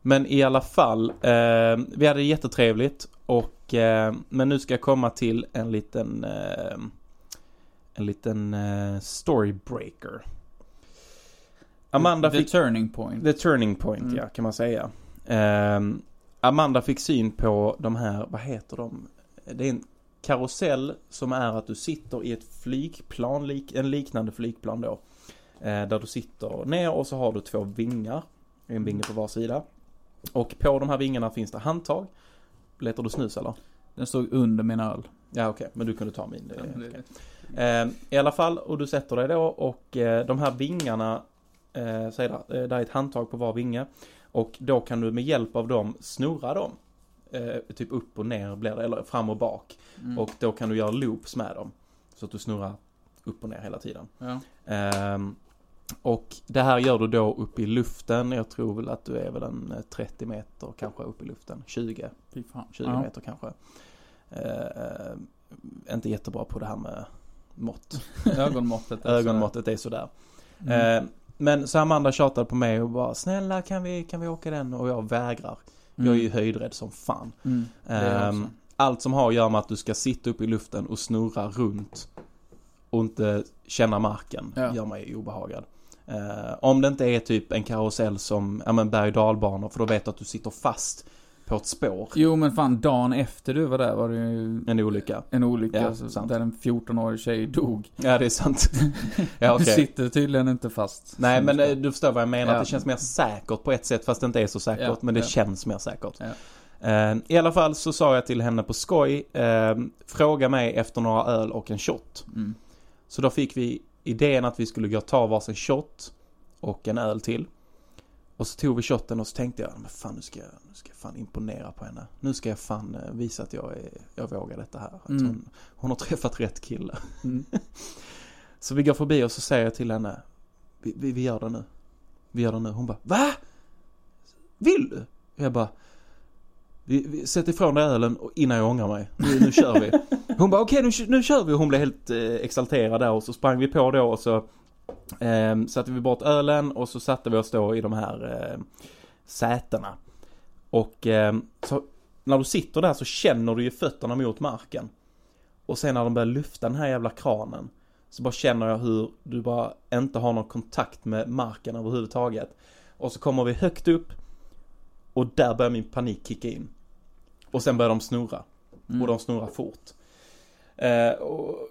men i alla fall, ehm, vi hade jättetrevligt och ehm, men nu ska jag komma till en liten ehm, en liten uh, storybreaker. Amanda The fick turning point. The turning point, Mm. ja, kan man säga. Amanda fick syn på de här, vad heter de? Det är en karusell som är att du sitter i ett flygplan, lik, en liknande flygplan då. Eh, där du sitter ner och så har du två vingar. En vinge på var sida. Och på de här vingarna finns det handtag. Letar du snus eller? Den stod under min öl. Ja okej, men du kunde ta min. Det, okej. Eh, I alla fall, och du sätter dig då och eh, de här vingarna, eh, säg där, eh, där är ett handtag på var vinge. Och då kan du med hjälp av dem snurra dem. Eh, typ upp och ner blir det, eller fram och bak. Mm. Och då kan du göra loops med dem. Så att du snurrar upp och ner hela tiden. Ja. Ehm, och det här gör du då upp i luften. Jag tror väl att du är väl en eh, 30 meter kanske upp i luften. 20, Fy fan. 20 ja. meter kanske. Ehm, inte jättebra på det här med mått. Ögonmåttet. är Ögonmåttet är sådär. Mm. Ehm, men så Amanda tjatade på mig och bara snälla kan vi, kan vi åka den? Och jag vägrar. Jag är ju höjdrädd som fan. Mm. Ehm, allt som har att göra med att du ska sitta upp i luften och snurra runt och inte känna marken Ja. gör mig obehagad. Eh, om det inte är typ en karusell som, ja men berg och dalbanor för då vet du att du sitter fast på ett spår. Jo men fan, dagen efter du var där var det ju En olycka. en olycka Ja, så- sant. där en 14-årig tjej dog. Ja det är sant. ja Du okej. sitter tydligen inte fast. Nej men du ska. eh, du förstår vad jag menar. Ja. Det känns mer säkert på ett sätt fast det inte är så säkert. Ja, Men det känns mer säkert. Eh, I alla fall så sa jag till henne på skoj. Eh, fråga mig efter några öl och en shot. Mm. Så då fick vi idén att vi skulle gå och ta varsin shot och en öl till. Och så tog vi shotten och så tänkte jag, men fan nu ska jag, nu ska jag fan imponera på henne. Nu ska jag fan eh, visa att jag, är, jag vågar detta här. Att Mm. hon, hon har träffat rätt kille. Mm. Så vi går förbi och så säger jag till henne, vi, vi, vi gör det nu. Vi gör det nu. Hon bara, va? Vill du? Jag bara, vi, vi, sätt ifrån dig ölen och innan jag ångrar mig. Nu, nu kör vi. Hon bara, okej nu, nu kör vi. Hon blev helt eh, exalterad där och så sprang vi på då och så eh, satte vi bort ölen och så satte vi oss då i de här eh, sätena. Och eh, så när du sitter där så känner du ju fötterna mot marken. Och sen när de börjar lyfta den här jävla kranen så bara känner jag hur du bara inte har någon kontakt med marken överhuvudtaget. Och så kommer vi högt upp och där börjar min panik kicka in. Och sen börjar de snurra. Mm. Och de snurrar fort. Eh, och,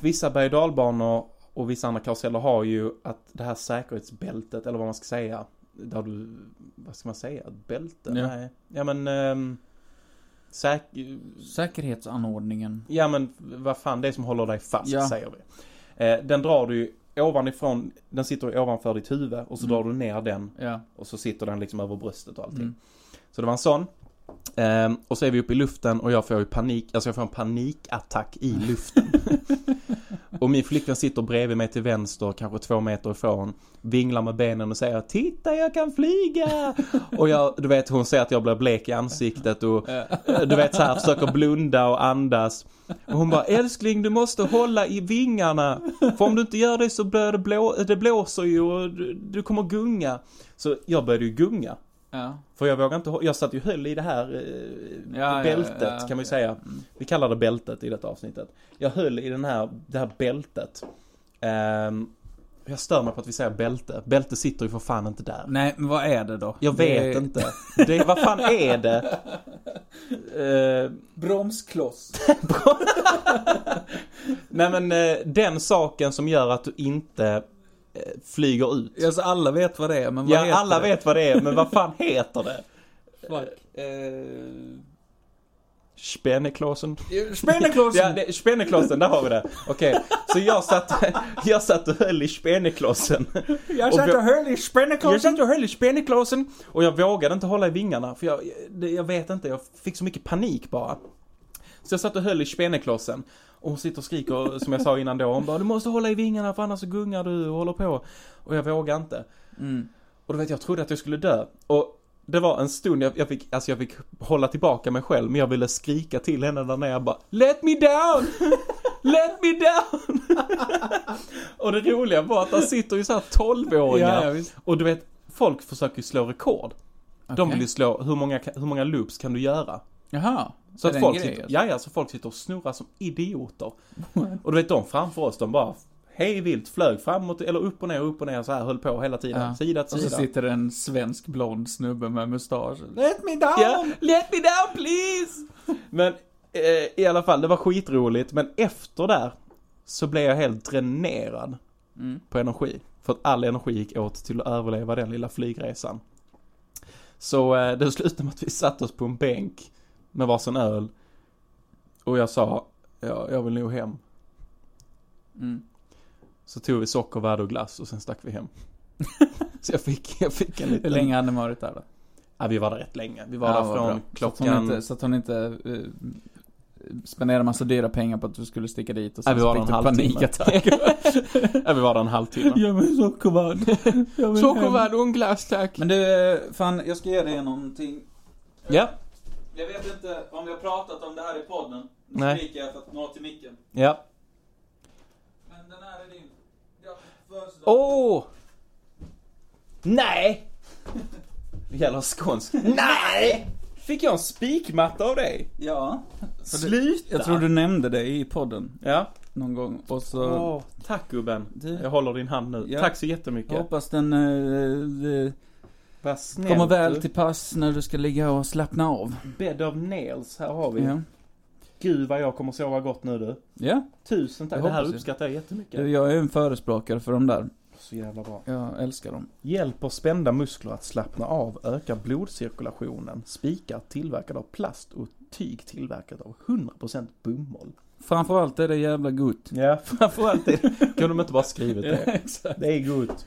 vissa berg och dalbanor och vissa andra karuseller har ju att det här säkerhetsbältet, eller vad man ska säga, där du, vad ska man säga, ett bälte? Ja. Nej. Ja men, ehm, säk, Säkerhetsanordningen. ja men vad fan, det som håller dig fast Ja. säger vi. Eh, den drar du ju ovanifrån, den sitter ovanför ditt huvud och så Mm. drar du ner den Ja. och så sitter den liksom över bröstet och allting. Mm. Så det var en sån. Ehm, och så är vi uppe i luften och jag får ju panik, alltså jag får en panikattack i luften. och min flickvän sitter bredvid mig till vänster, kanske två meter ifrån, vinglar med benen och säger Titta jag kan flyga! och jag, du vet hon säger att jag blir blek i ansiktet och eh, du vet så här försöker blunda och andas. Och hon bara älskling du måste hålla i vingarna. För om du inte gör det så blir det, blå, det blåser ju och du, du kommer gunga. Så jag började ju gunga. Ja. För jag vågar inte jag satt ju höll i det här eh, Ja, bältet ja, ja. kan man ju säga. Vi kallar det bältet i detta avsnittet. Jag höll i den här, det här bältet. Ehm, jag stör mig på att vi säger bälte. Bälte sitter ju för fan inte där. Nej, men vad är det då? Jag Det vet är- inte. Det, vad fan är det? Eh, Bromskloss. nej men eh, den saken som gör att du inte flyger ut. Alltså alla vet vad det är, men vad Ja, heter alla det? vet vad det är, men vad fan heter det? Fuck. Eh... Spänneklossen? Spänneklåsen! Ja, det, spänneklossen, där har vi det. Okej, så jag satt, jag satt och höll i spänneklossen. Jag satt och höll i Jag spänneklåsen. satt och höll i spänneklossen och jag vågade inte hålla i vingarna för jag, det, jag vet inte, jag fick så mycket panik bara. Så jag satt och höll i spänneklossen och hon sitter och skriker som jag sa innan då. Hon bara du måste hålla i vingarna för annars så gungar du och håller på. Och jag vågar inte. Mm. Och du vet jag trodde att jag skulle dö. Och det var en stund jag, jag fick, alltså jag fick hålla tillbaka mig själv men jag ville skrika till henne där nere jag bara Let me down! Let me down! och det roliga var att där sitter ju så här 12-åringar Ja, ja, och du vet, folk försöker ju slå rekord. De Okej. vill ju slå, hur många, hur många loops kan du göra? Jaha. Så att folk sitter, alltså? ja, ja, så folk sitter och snurrar som idioter. och du vet de framför oss, de bara hej vilt flög framåt eller upp och ner, upp och ner så här höll på hela tiden. Ja. Sida till Och så sida. sitter det en svensk blond snubbe med mustasch. Let me down! Ja, let me down please! Men eh, i alla fall, det var skitroligt. Men efter där så blev jag helt dränerad Mm. på energi. För att all energi gick åt till att överleva den lilla flygresan. Så eh, det slutade med att vi satte oss på en bänk med varsin öl. Och jag sa, ja, jag vill nog hem. Mm. Så tog vi socker, värde och glass och sen stack vi hem. så jag fick, jag fick en liten... Hur länge hade ni varit där då? Ja, vi var där rätt länge. Vi var Ja, där från bra. klockan... Så att hon inte, så att hon inte uh, spenderade massa dyra pengar på att du skulle sticka dit och Ja, sen vi var fick du panikattack. ja, vi var där en halvtimme. Ge mig sockervadd. Sockervadd och en glass tack. Men du, eh, fan jag ska ge dig någonting. Ja, Jag vet inte om vi har pratat om det här i podden. Nu Nej. skriker jag för att nå till micken. ja. Men den här är din. Ja, födelsedag. Åh! Nej! Det gäller skånsk. Nej! Fick jag en spikmatta av dig? Ja. Sluta! Jag tror du nämnde det i podden Ja. någon gång. Och så... Åh, tack gubben. Du- Jag håller din hand nu. Ja. Tack så Jag jättemycket. hoppas den eh, eh, Vad snällt kommer väl du. till pass när du ska ligga och slappna av. Bed of nails, här har vi. Ja. Gud vad jag kommer sova gott nu du. Ja. Tusen tack. Jag Det här hoppas det. uppskattar jag jättemycket. Jag är en förespråkare för de där. Så jävla bra. Jag älskar dem. Hjälper spända muskler att slappna av, ökar blodcirkulationen. Spikar tillverkade av plast och tyg tillverkat av 100% bomull. Framförallt är det jävla gott. Ja, framförallt det. Kunde de inte bara skrivit det? exakt. Det är gott.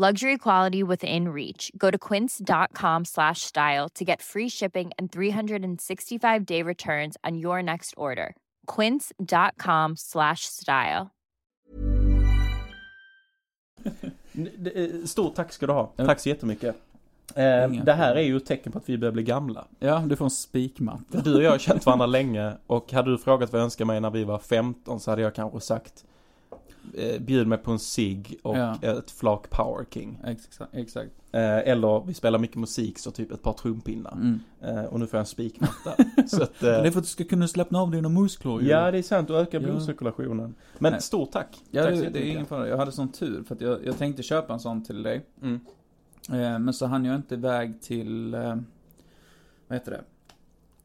Luxury quality within reach. Go to quince.com slash style to get free shipping and 365 day returns on your next order. Quince.com slash style. Eh, Stort tack ska du ha. Tack så jättemycket. Eh, det här är ju ett tecken på att vi börjar bli gamla. Ja, du får en spikmatta. Du och jag har känt varandra länge och hade du frågat vad jag önskar mig när vi var 15 så hade jag kanske sagt eh, bjud mig på en cigg och Ja. ett flak Power King. Exakt. exakt. Eh, eller vi spelar mycket musik så typ ett par trumpinnar. Mm. Eh, och nu får jag en spikmatta. så att, eh, Det är för att du ska kunna slappna av dina muskler ju. ja det är sant och öka Ja. blodcirkulationen. Men Nej. stort tack. Ja, tack det, det är ingen fara. Jag hade sån tur för att jag, jag tänkte köpa en sån till dig. Mm. Eh, men så hann jag inte iväg till, eh, vad heter det?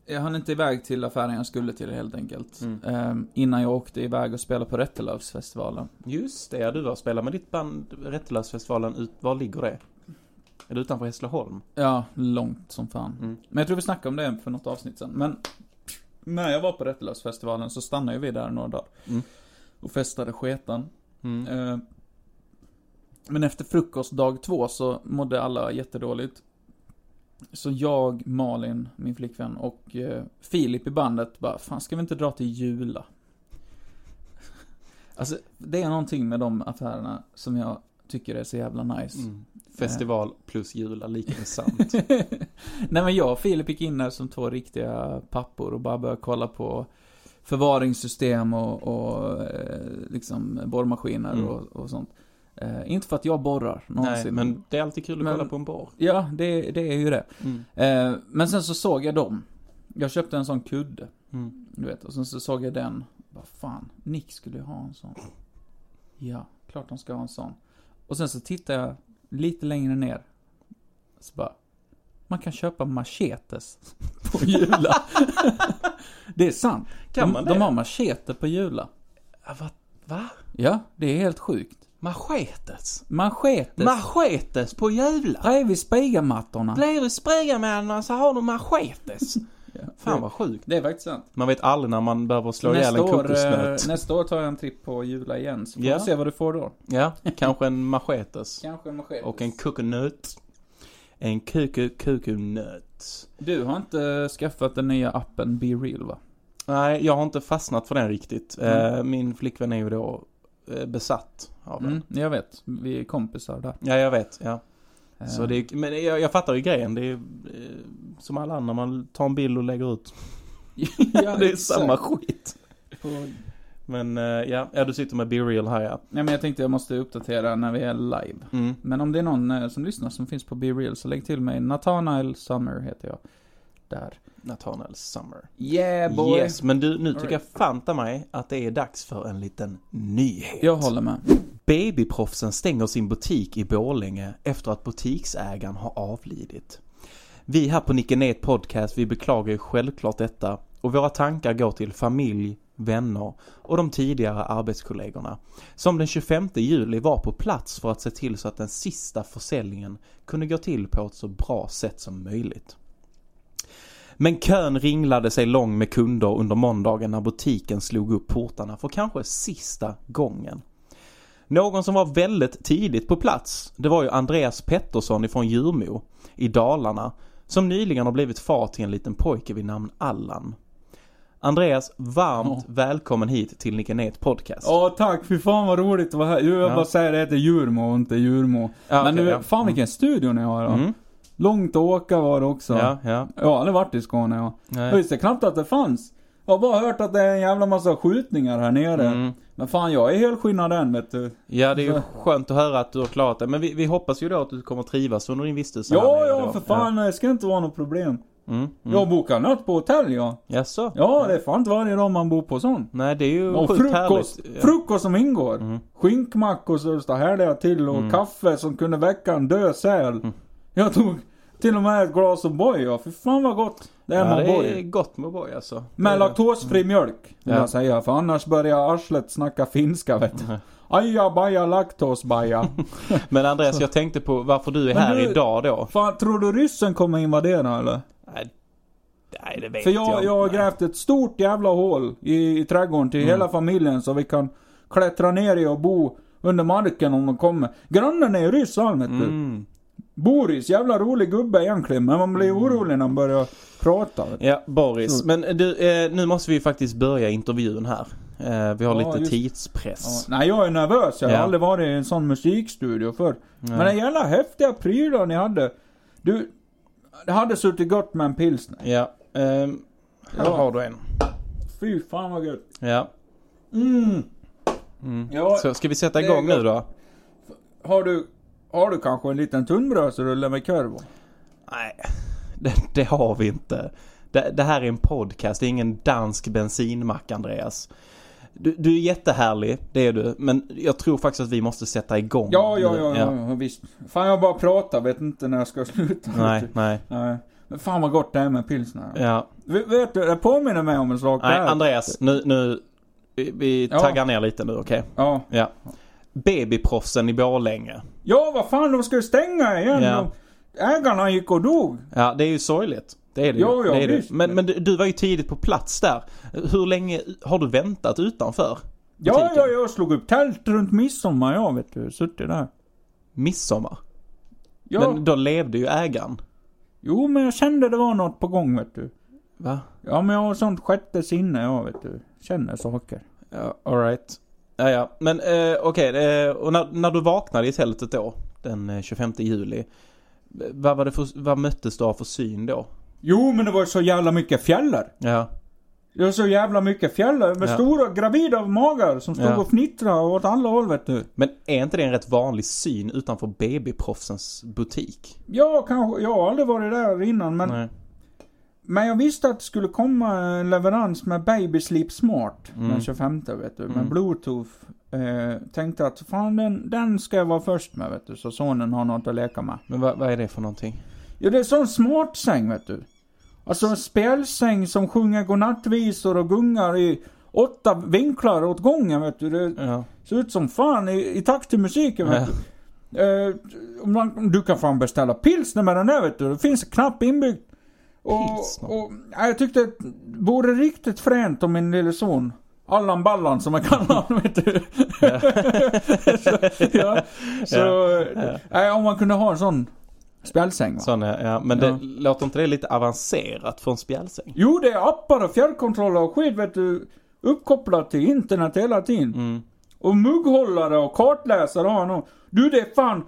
Jag hann inte iväg till affären jag skulle till helt enkelt. Mm. Eh, innan jag åkte iväg och spelade på Rättelövsfestivalen. Just det, du var spelat med ditt band Rättelösfestivalen ut, var ligger det? Är det utanför Hässleholm? Ja, långt som fan. Mm. Men jag tror vi snackade om det för något avsnitt sen. Men när jag var på Rättelövsfestivalen så stannade vi där några dagar. Mm. Och festade sketan. Mm. Eh, Men efter frukost dag två så mådde alla jättedåligt. Så jag, Malin, min flickvän och eh, Filip i bandet bara, fan ska vi inte dra till Jula? Alltså, det är någonting med de affärerna som jag tycker är så jävla nice. Mm. Festival plus jula, lika med sant. Nej men jag och Filip gick in där som två riktiga pappor och bara började kolla på förvaringssystem och, och eh, liksom borrmaskiner Mm. och, och sånt. Eh, inte för att jag borrar någonsin. Nej, men det är alltid kul att Men- kolla på en borr. Ja, det, det är ju det. Mm. Eh, men sen så såg jag dem. Jag köpte en sån kudde, Mm. du vet. Och sen så såg jag den. Vad fan, Nick skulle ju ha en sån. Ja, klart de ska ha en sån. Och sen så tittade jag lite längre ner. Så bara, man kan köpa machetes på Jula. det är sant. Kan de, man de det? har machete på Jula. Ja, va? va? Ja, det är helt sjukt. Machetes? Machetes. Machetes på jula? Bredvid spigamattorna. Blir du springa så har du machetes. Ja, Fan det, vad sjukt. det är faktiskt sant. Man vet aldrig när man behöver slå ihjäl Nästa en år, kokosnöt. eh, nästa år tar jag en tripp på Jula igen, så får Ja. vi se vad du får då. Ja, kanske en machetes. Kanske en machete. Och en coconut. En kuku kuku nöt. Du har inte skaffat den nya appen Be Real va? Nej, jag har inte fastnat för den riktigt. Mm. Eh, min flickvän är ju då eh, besatt av den. Mm, jag vet. Vi är kompisar där. Ja, jag vet. Ja. Så Eh, det är, men jag, jag fattar ju grejen. Det är eh, som alla andra, man tar en bild och lägger ut. ja, det är samma skit. Men eh, ja, ja, du sitter med Be Real här ja. Nej men jag tänkte jag måste uppdatera när vi är live. Mm. Men om det är någon eh, som lyssnar som finns på Be Real så lägg till mig. Nathanael Summer heter jag. Där. Nathanael Summer. Yeah Yes, men du, nu tycker All jag fanta mig att det är dags för en liten nyhet. Jag håller med. Babyproffsen stänger sin butik i Borlänge efter att butiksägaren har avlidit. Vi här på Nickenet Podcast, vi beklagar ju självklart detta och våra tankar går till familj, vänner och de tidigare arbetskollegorna som den 25 juli var på plats för att se till så att den sista försäljningen kunde gå till på ett så bra sätt som möjligt. Men kön ringlade sig lång med kunder under måndagen när butiken slog upp portarna för kanske sista gången. Någon som var väldigt tidigt på plats, det var ju Andreas Pettersson ifrån Djurmo i Dalarna som nyligen har blivit far till en liten pojke vid namn Allan. Andreas, varmt välkommen hit till Nickenet Podcast. Ja tack, fy fan vad roligt att vara här. Jag Ja. bara säger det heter Djurmo och inte Djurmo. Ja, Men okej, nu, ja. fan vilken studio ni har då. Mm. Långt att åka var det också. Ja, ja. Jag har aldrig varit i Skåne jag. Jag visste knappt att det fanns. Jag har bara hört att det är en jävla massa skjutningar här nere. Mm. Men fan jag är helskinnad än vet du. Ja, det är ju skönt att höra att du har klarat det. Men vi, vi hoppas ju då att du kommer trivas under din vistelse här Ja, nere ja då. för fan det ska inte vara något problem. Ja. Mm, mm. Jag bokar natt på hotell ja. Jaså? Ja, det är fan inte varje dag man bor på sån. Nej, det är ju Och frukost, härligt. Ja. frukost som ingår. Mm. Skinkmackor det står härliga till och Mm. kaffe som kunde väcka en död säl. Jag tog till och med ett glas O'boy ja. Fy fan vad gott det är Ja, med det är O'boy. gott med O'boy alltså. Med laktosfri mjölk, vill Ja. jag säga. För annars börjar arslet snacka finska vet du. Aja baja laktosbaja. Men Andreas, jag tänkte på varför du är Men här du- idag då. Fan, tror du ryssen kommer invadera eller? Nej, nej det vet För jag, jag har grävt ett stort jävla hål i, i trädgården till hela familjen så vi kan klättra ner i och bo under marken om de kommer. Grannen är ju ryss han vet du. Mm. Boris, jävla rolig gubbe egentligen men man blir orolig när han börjar prata. Ja, Boris. Så- Men du, eh, nu måste vi faktiskt börja intervjun här. Eh, vi har Ja, lite just- tidspress. Ja, nej jag är nervös, jag har Ja. aldrig varit i en sån musikstudio förr. Nej. Men den jävla häftiga prylar ni hade. Du, det hade suttit gott med en pilsner. Ja. ehm, här Ja. har du en. Fy fan vad gött. Ja. Mm. Mm. Ja, Så ska vi sätta igång nu då? har du, har du kanske en liten tunnbrödsrulle med korv? Nej, det, det har vi inte. Det, det här är en podcast, det är ingen dansk bensinmack Andreas. Du, du är jättehärlig, det är du. Men jag tror faktiskt att vi måste sätta igång. Ja, ja, ja, ja, ja visst. Fan jag bara pratar, vet inte när jag ska sluta. Nej, nej. nej. Men fan vad gott det är med pilsner. Ja. Vet, vet du, det påminner mig om en sak Nej. Andreas, nu, nu vi, vi Ja. taggar ner lite nu, okej? Ja. Ja. Babyproffsen i Borlänge. Ja, vad fan, de ju stänga igen. Ja. Ägarna gick och dog. Ja, det är ju sorgligt. Det är det Ja, ja, det är det. Men, men du, var ju tidigt på plats där. Hur länge har du väntat utanför? Ja, butiken? ja, jag slog upp tält runt midsommar, ja vet du. Suttit där. Midsommar. Ja. Men då levde ju ägaren. Jo, men jag kände det var något på gång, vet du. Va? Ja, men jag har sånt sjätte sinne, ja, vet du. Känner saker. Ja, alright. Ja, ja. Men eh, okej, eh, och när, när du vaknade i tältet då, den eh, 25 juli. eh, Vad, var det för, vad möttes du av för syn då? Jo, men det var så jävla mycket fjällar. Ja. Det var så jävla mycket fjällar med Ja. stora gravida magar som stod Ja. och fnittrade åt alla håll, vet du. Men är inte det en rätt vanlig syn utanför babyproffsens butik? Ja, kanske. Jag har aldrig varit där innan, men... Nej. Men jag visste att det skulle komma en leverans med Baby Sleep Smart Mm. den 25 vet du. Med Mm. bluetooth. Eh, tänkte att fan den, den ska jag vara först med vet du. Så sonen har något att leka med. Men vad, vad är det för någonting? Ja det är sån smart säng vet du. Alltså en spelsäng som sjunger godnattvisor och gungar i åtta vinklar åt gången vet du. Det Ja. ser ut som fan i, i takt till musiken vet Ja. du. Eh, man, du kan fan beställa pilsner med den där vet du. Det finns en knapp inbyggd. Och, och ja, jag tyckte det vore riktigt fränt om min lille son Allan Ballan som jag kallar honom vet du. så, ja, så, Ja. om man kunde ha en sån Spjälsäng va? Såna, ja. Men Ja. det, låter inte det lite avancerat för en spjälsäng? Jo, det är appar och fjärrkontroller och skit vet du. Uppkopplat till internet hela tiden. Mm. Och mugghållare och kartläsare har han och- Du det är fan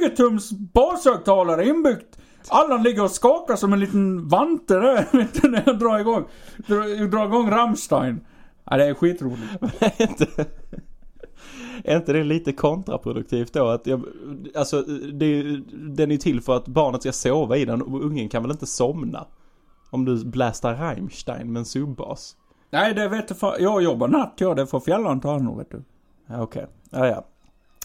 20 tums bashögtalare inbyggt. Allan ligger och skakar som en liten vante där vet du, när jag drar igång. Drar, drar igång Rammstein. Ja, det är skitroligt. är, inte, det lite kontraproduktivt då? Att jag, alltså, det, den är ju till för att barnet ska sova i den och ungen kan väl inte somna? Om du blastar Rammstein med en subbas. Nej, det vet du fan. Jag jobbar natt jag. Det får fjällan ta hand om vet du. Okej. Ja, ja.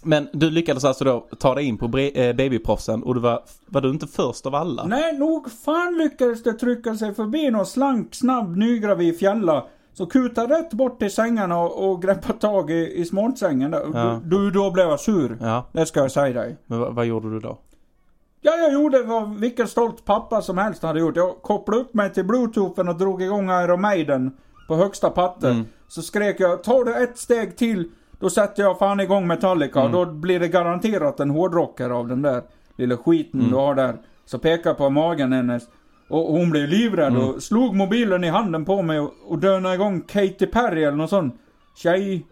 Men du lyckades alltså då ta dig in på eh, babyproffsen och du var, var du inte först av alla? Nej, nog fan lyckades det trycka sig förbi någon slank, snabb, nygravid fjälla. Så kutade rätt bort till sängarna och, och greppade tag i, i småntsängen där. Ja. Du, då blev jag sur. Ja, Det ska jag säga dig. men vad, vad gjorde du då? Ja, jag gjorde vad vilken stolt pappa som helst hade gjort. Jag kopplade upp mig till bluetoothen och drog igång Iron Maiden på högsta patten. Mm. Så skrek jag, tar du ett steg till, då sätter jag fan igång Metallica. Mm. Då blir det garanterat en hårdrockare av den där lilla skiten Mm. du har där. Så jag på magen hennes. Och hon blev livrädd Mm. och slog mobilen i handen på mig och, och dönade igång Katy Perry eller någon sån tjej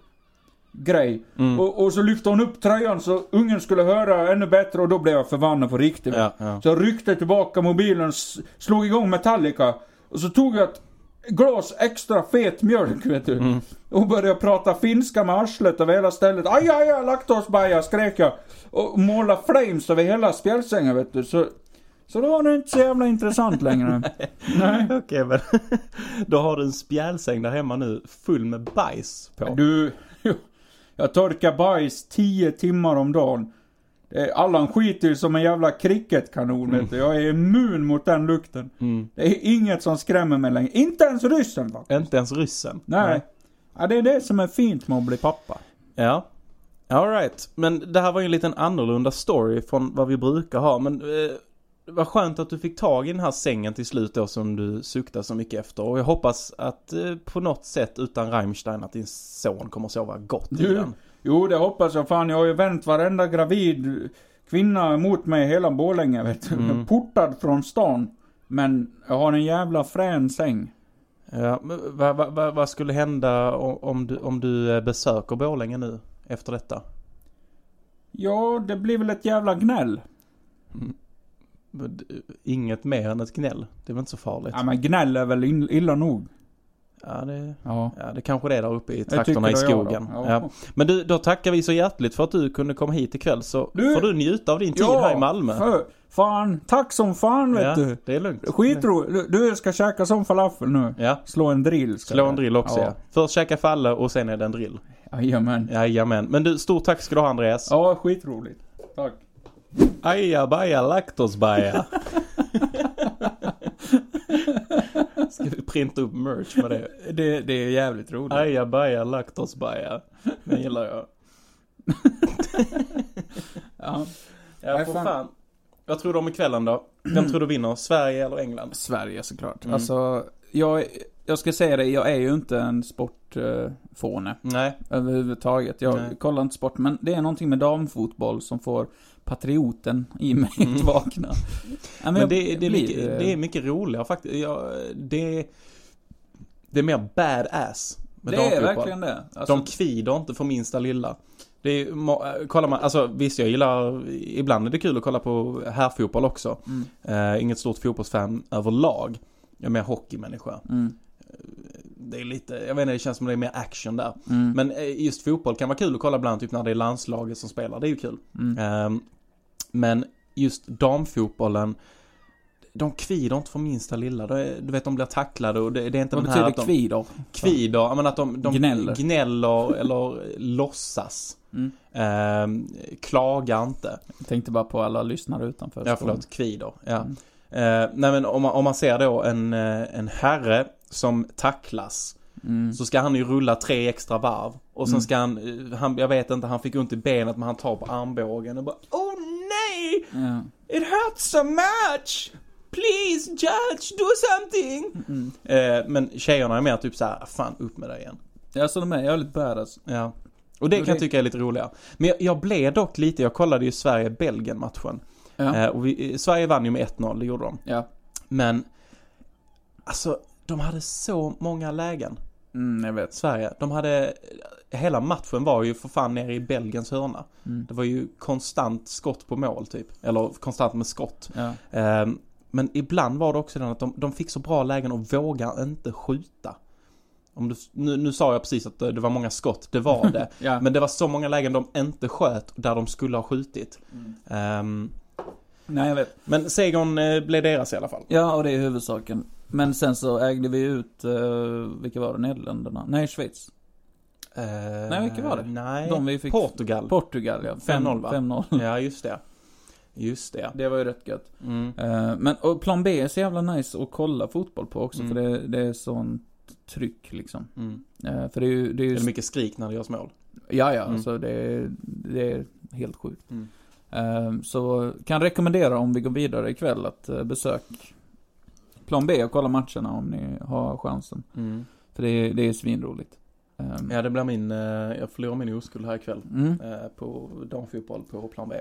grej. Mm. Och, och så lyfte hon upp tröjan så ungen skulle höra ännu bättre och då blev jag förbannad på riktigt. Ja, ja. Så jag ryckte tillbaka mobilen, slog igång Metallica. Och så tog jag ett glas extra fet mjölk vet du. Mm. Och började prata finska med arslet över hela stället. Aj, aj, aj, laktosbaja skrek jag. Och måla flames över hela spjälsängen vet du. Så, så då var det inte så jävla intressant längre. Nej. Okej men då har du en spjälsäng där hemma nu full med bajs på. Du, jag torkar bajs 10 timmar om dagen. Är- Allan skiter ju som en jävla cricketkanon du. Jag är immun mot den lukten. Mm. Det är inget som skrämmer mig längre. Inte ens ryssen faktiskt. Inte ens ryssen. Nej. Ja, det är det som är fint med att bli pappa. Ja. Alright. Men det här var ju en liten annorlunda story från vad vi brukar ha. Men eh, vad skönt att du fick tag i den här sängen till slut då som du suktar så mycket efter. Och jag hoppas att eh, på något sätt utan Rammstein att din son kommer sova gott i den. Jo, det hoppas jag. Fan, jag har ju vänt varenda gravid kvinna emot mig i hela Borlänge vet du. Mm. Portad från stan. Men jag har en jävla frän säng. Ja, vad, vad, vad, vad skulle hända om du, om du eh, besöker Borlänge nu efter detta? Ja, det blir väl ett jävla gnäll. Men, eh, Inget mer än ett gnäll. Det är väl inte så farligt? Ja, men gnäll är väl illa nog. Ja, det, Ja. ja, det kanske det är där uppe i trakterna i skogen. Ja. Ja. Men du, då tackar vi så hjärtligt för att du kunde komma hit ikväll så Du- får du njuta av din tid här i Malmö. För, fan, tack som fan vet du. det är lugnt. Skitroligt. Du, du ska käka som falafel nu. Ja, Slå en drill ska slå en drill också ja. Först käka falle och sen är det en drill. Jajamän. Jajamän. Men du, stort tack ska du ha Andreas. Ja, skitroligt. Tack. Ajabaja laktosbaja. Ska vi printa upp merch med det? Det, det är jävligt roligt. Ajabaja laktosbaja. Den gillar jag. Ja. Ja, Nej, för fan. fan. Vad tror du om ikvällen då? Vem tror du vinner? Sverige eller England? Sverige såklart. Mm. Alltså, jag, jag ska säga det, jag är ju inte en sportfåne. Nej. överhuvudtaget. Jag Nej. kollar inte sport, men det är någonting med damfotboll som får patrioten i mig att vakna. Ja, Men, jag det, det, är mycket, eh, det är mycket roligare faktiskt. Jag, det, det är mer badass med det är verkligen det. Alltså, De kvider inte för minsta lilla. Det är, äh, kollar man, alltså visst jag gillar, ibland är det kul att kolla på herrfotboll också. Mm. Eh, inget stort fotbollsfan överlag. Jag är mer hockeymänniska. Mm. Det är lite, jag vet inte, det känns som det är mer action där. Mm. Men eh, just fotboll kan vara kul att kolla ibland, typ när det är landslaget som spelar. Det är ju kul. Mm. Ehm, men just damfotbollen, de kvider inte för minsta lilla. Du vet, de blir tacklade och det, det är inte Vad den här betyder att de kvider? kvider, ja, men att de, de Gnäller. gnäller eller låtsas. Mm. Ehm, klagar inte. Jag tänkte bara på alla lyssnare utanför. Ja, förlåt, kvider. Ja. Mm. Eh, nej men om man, om man ser då en, eh, en herre som tacklas Mm. så ska han ju rulla tre extra varv. Och sen Mm. ska han, eh, han, jag vet inte, han fick ont i benet men han tar på armbågen och bara Oh Ja. It hurts so much! Please judge, do something! Mm. Eh, men tjejerna är mer typ så här, fan upp med dig igen. Ja, så de är jävligt badass. Ja. Och det Och kan jag det- tycka är lite roligare. Men jag, jag blev dock lite, jag kollade ju Sverige-Belgien matchen. Ja. Eh, och vi, Sverige vann ju med 1-0, det gjorde de. Ja. Men, alltså, de hade så många lägen. Mm, jag vet. Sverige. De hade, hela matchen var ju för fan nere i Belgiens hörna. Mm. Det var ju konstant skott på mål typ. Eller konstant med skott. Ja. Ehm, men ibland var det också den att de, de fick så bra lägen och vågar inte skjuta. Om du, nu, nu sa jag precis att det, det var många skott, det var det. Ja. Men det var så många lägen de inte sköt där de skulle ha skjutit. Mm. Ehm, Nej, jag vet. men segern eh, blev deras i alla fall. Ja, och det är huvudsaken. Men sen så ägde vi ut, uh, vilka var det? Nederländerna? Nej, Schweiz. Nej, vilka var det? Nej, De vi fick- Portugal. Portugal, ja. 5-0, va? 5-0. ja, just det. Just det. Det var ju rätt gött. Mm. Eh, men, och plan B är så jävla nice att kolla fotboll på också, Mm. för det, det är sånt tryck liksom. Mm. Eh, för det är ju, det är Är ju... det mycket skrik när det görs mål? Ja, ja, Mm. alltså det är, det är helt sjukt. Mm. Så kan rekommendera om vi går vidare ikväll att uh, besök plan B och kolla matcherna om ni har chansen. Mm. För det är, det är svinroligt. Um, Ja, det blir min, eh, jag förlorar min oskuld här ikväll. mm, eh, På damfotboll på plan B.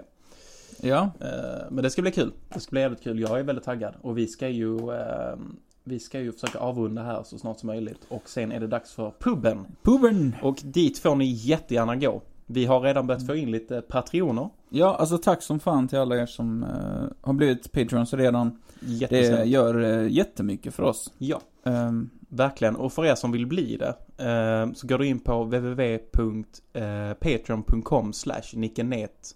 ja, Eh, Men det ska bli kul. Det ska bli jävligt kul. Jag är väldigt taggad. Och vi ska ju, eh, vi ska ju försöka avrunda här så snart som möjligt. Och sen är det dags för puben. puben! Och dit får ni jättegärna gå. Vi har redan börjat få in lite patroner. Ja, alltså tack som fan till alla er som eh, har blivit patrons redan. Det gör uh, jättemycket för oss. Ja, Ehm, verkligen. Och för er som vill bli det eh, så går du in på www.patreon.com slash nickenet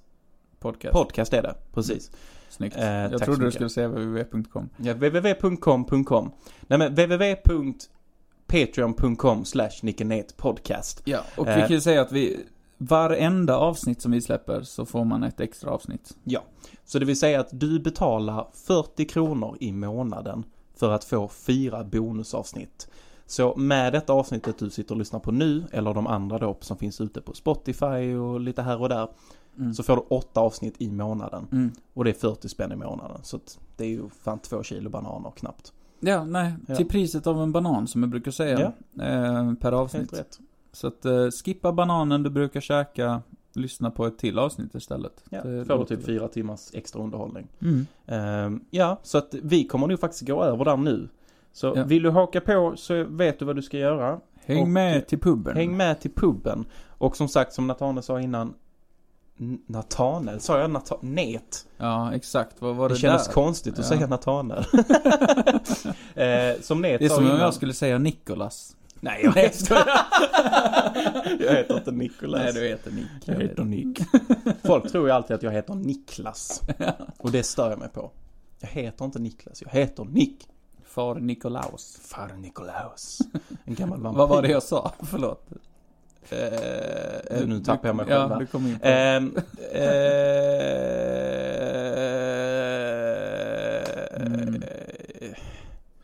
podcast. podcast är det, precis. Snyggt. Eh, Jag trodde du skulle säga www.com. Ja, www.com.com. Nej men www.patreon.com slash nickenetpodcast. Ja, och Eh. vi kan ju säga att vi, varenda avsnitt som vi släpper så får man ett extra avsnitt. Ja, så det vill säga att du betalar 40 kronor i månaden för att få fyra bonusavsnitt. Så med detta avsnittet du sitter och lyssnar på nu, eller de andra då som finns ute på Spotify och lite här och där, Mm. så får du åtta avsnitt i månaden. Mm. Och det är 40 spänn i månaden. Så det är ju fan två kilo bananer knappt. Ja, nej, Ja. till priset av en banan som jag brukar säga. Eh, per avsnitt. Helt rätt. Så att eh, skippa bananen du brukar käka, lyssna på ett till avsnitt istället. Ja, Det får typ fyra timmars extra underhållning. Mm. Ehm, ja, så att vi kommer nog faktiskt gå över där nu. Så Ja. vill du haka på så vet du vad du ska göra. Häng Och- med till puben. Häng med till puben. Och som sagt, som Natane sa innan. N- Nathanael? Sa jag Nata- Net? Ja, exakt. Vad var Det, det, kändes där? konstigt att Ja. säga Nathanael. eh, som Net Det är som om jag skulle säga Nikolas. Nej, jag heter... jag heter inte Nikolas. Nej, du heter Nick. Jag heter Nick. Folk tror ju alltid att jag heter Niklas. Och det stör jag mig på. Jag heter inte Niklas, jag heter Nick. Far Nikolaus. Far Nikolaus. En gammal vampyr. Vad var det jag sa? Förlåt. Eh, nu tappar jag mig själv Ja, du kom in på Ehm, Mm. eh,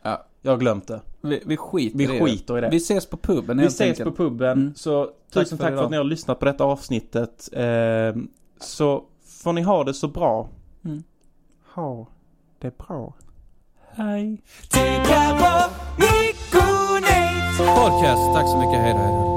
Ja. Jag har glömt det. vi, vi skiter Vi i skiter i det. Vi ses på puben Vi helt ses enkelt. på puben. Mm. Så Tack tusen för tack för att ni har lyssnat på detta avsnittet. Ehm, så får ni ha det så bra. Mm. Ha det bra. Hej. Podcast. Tack så mycket. Hej då.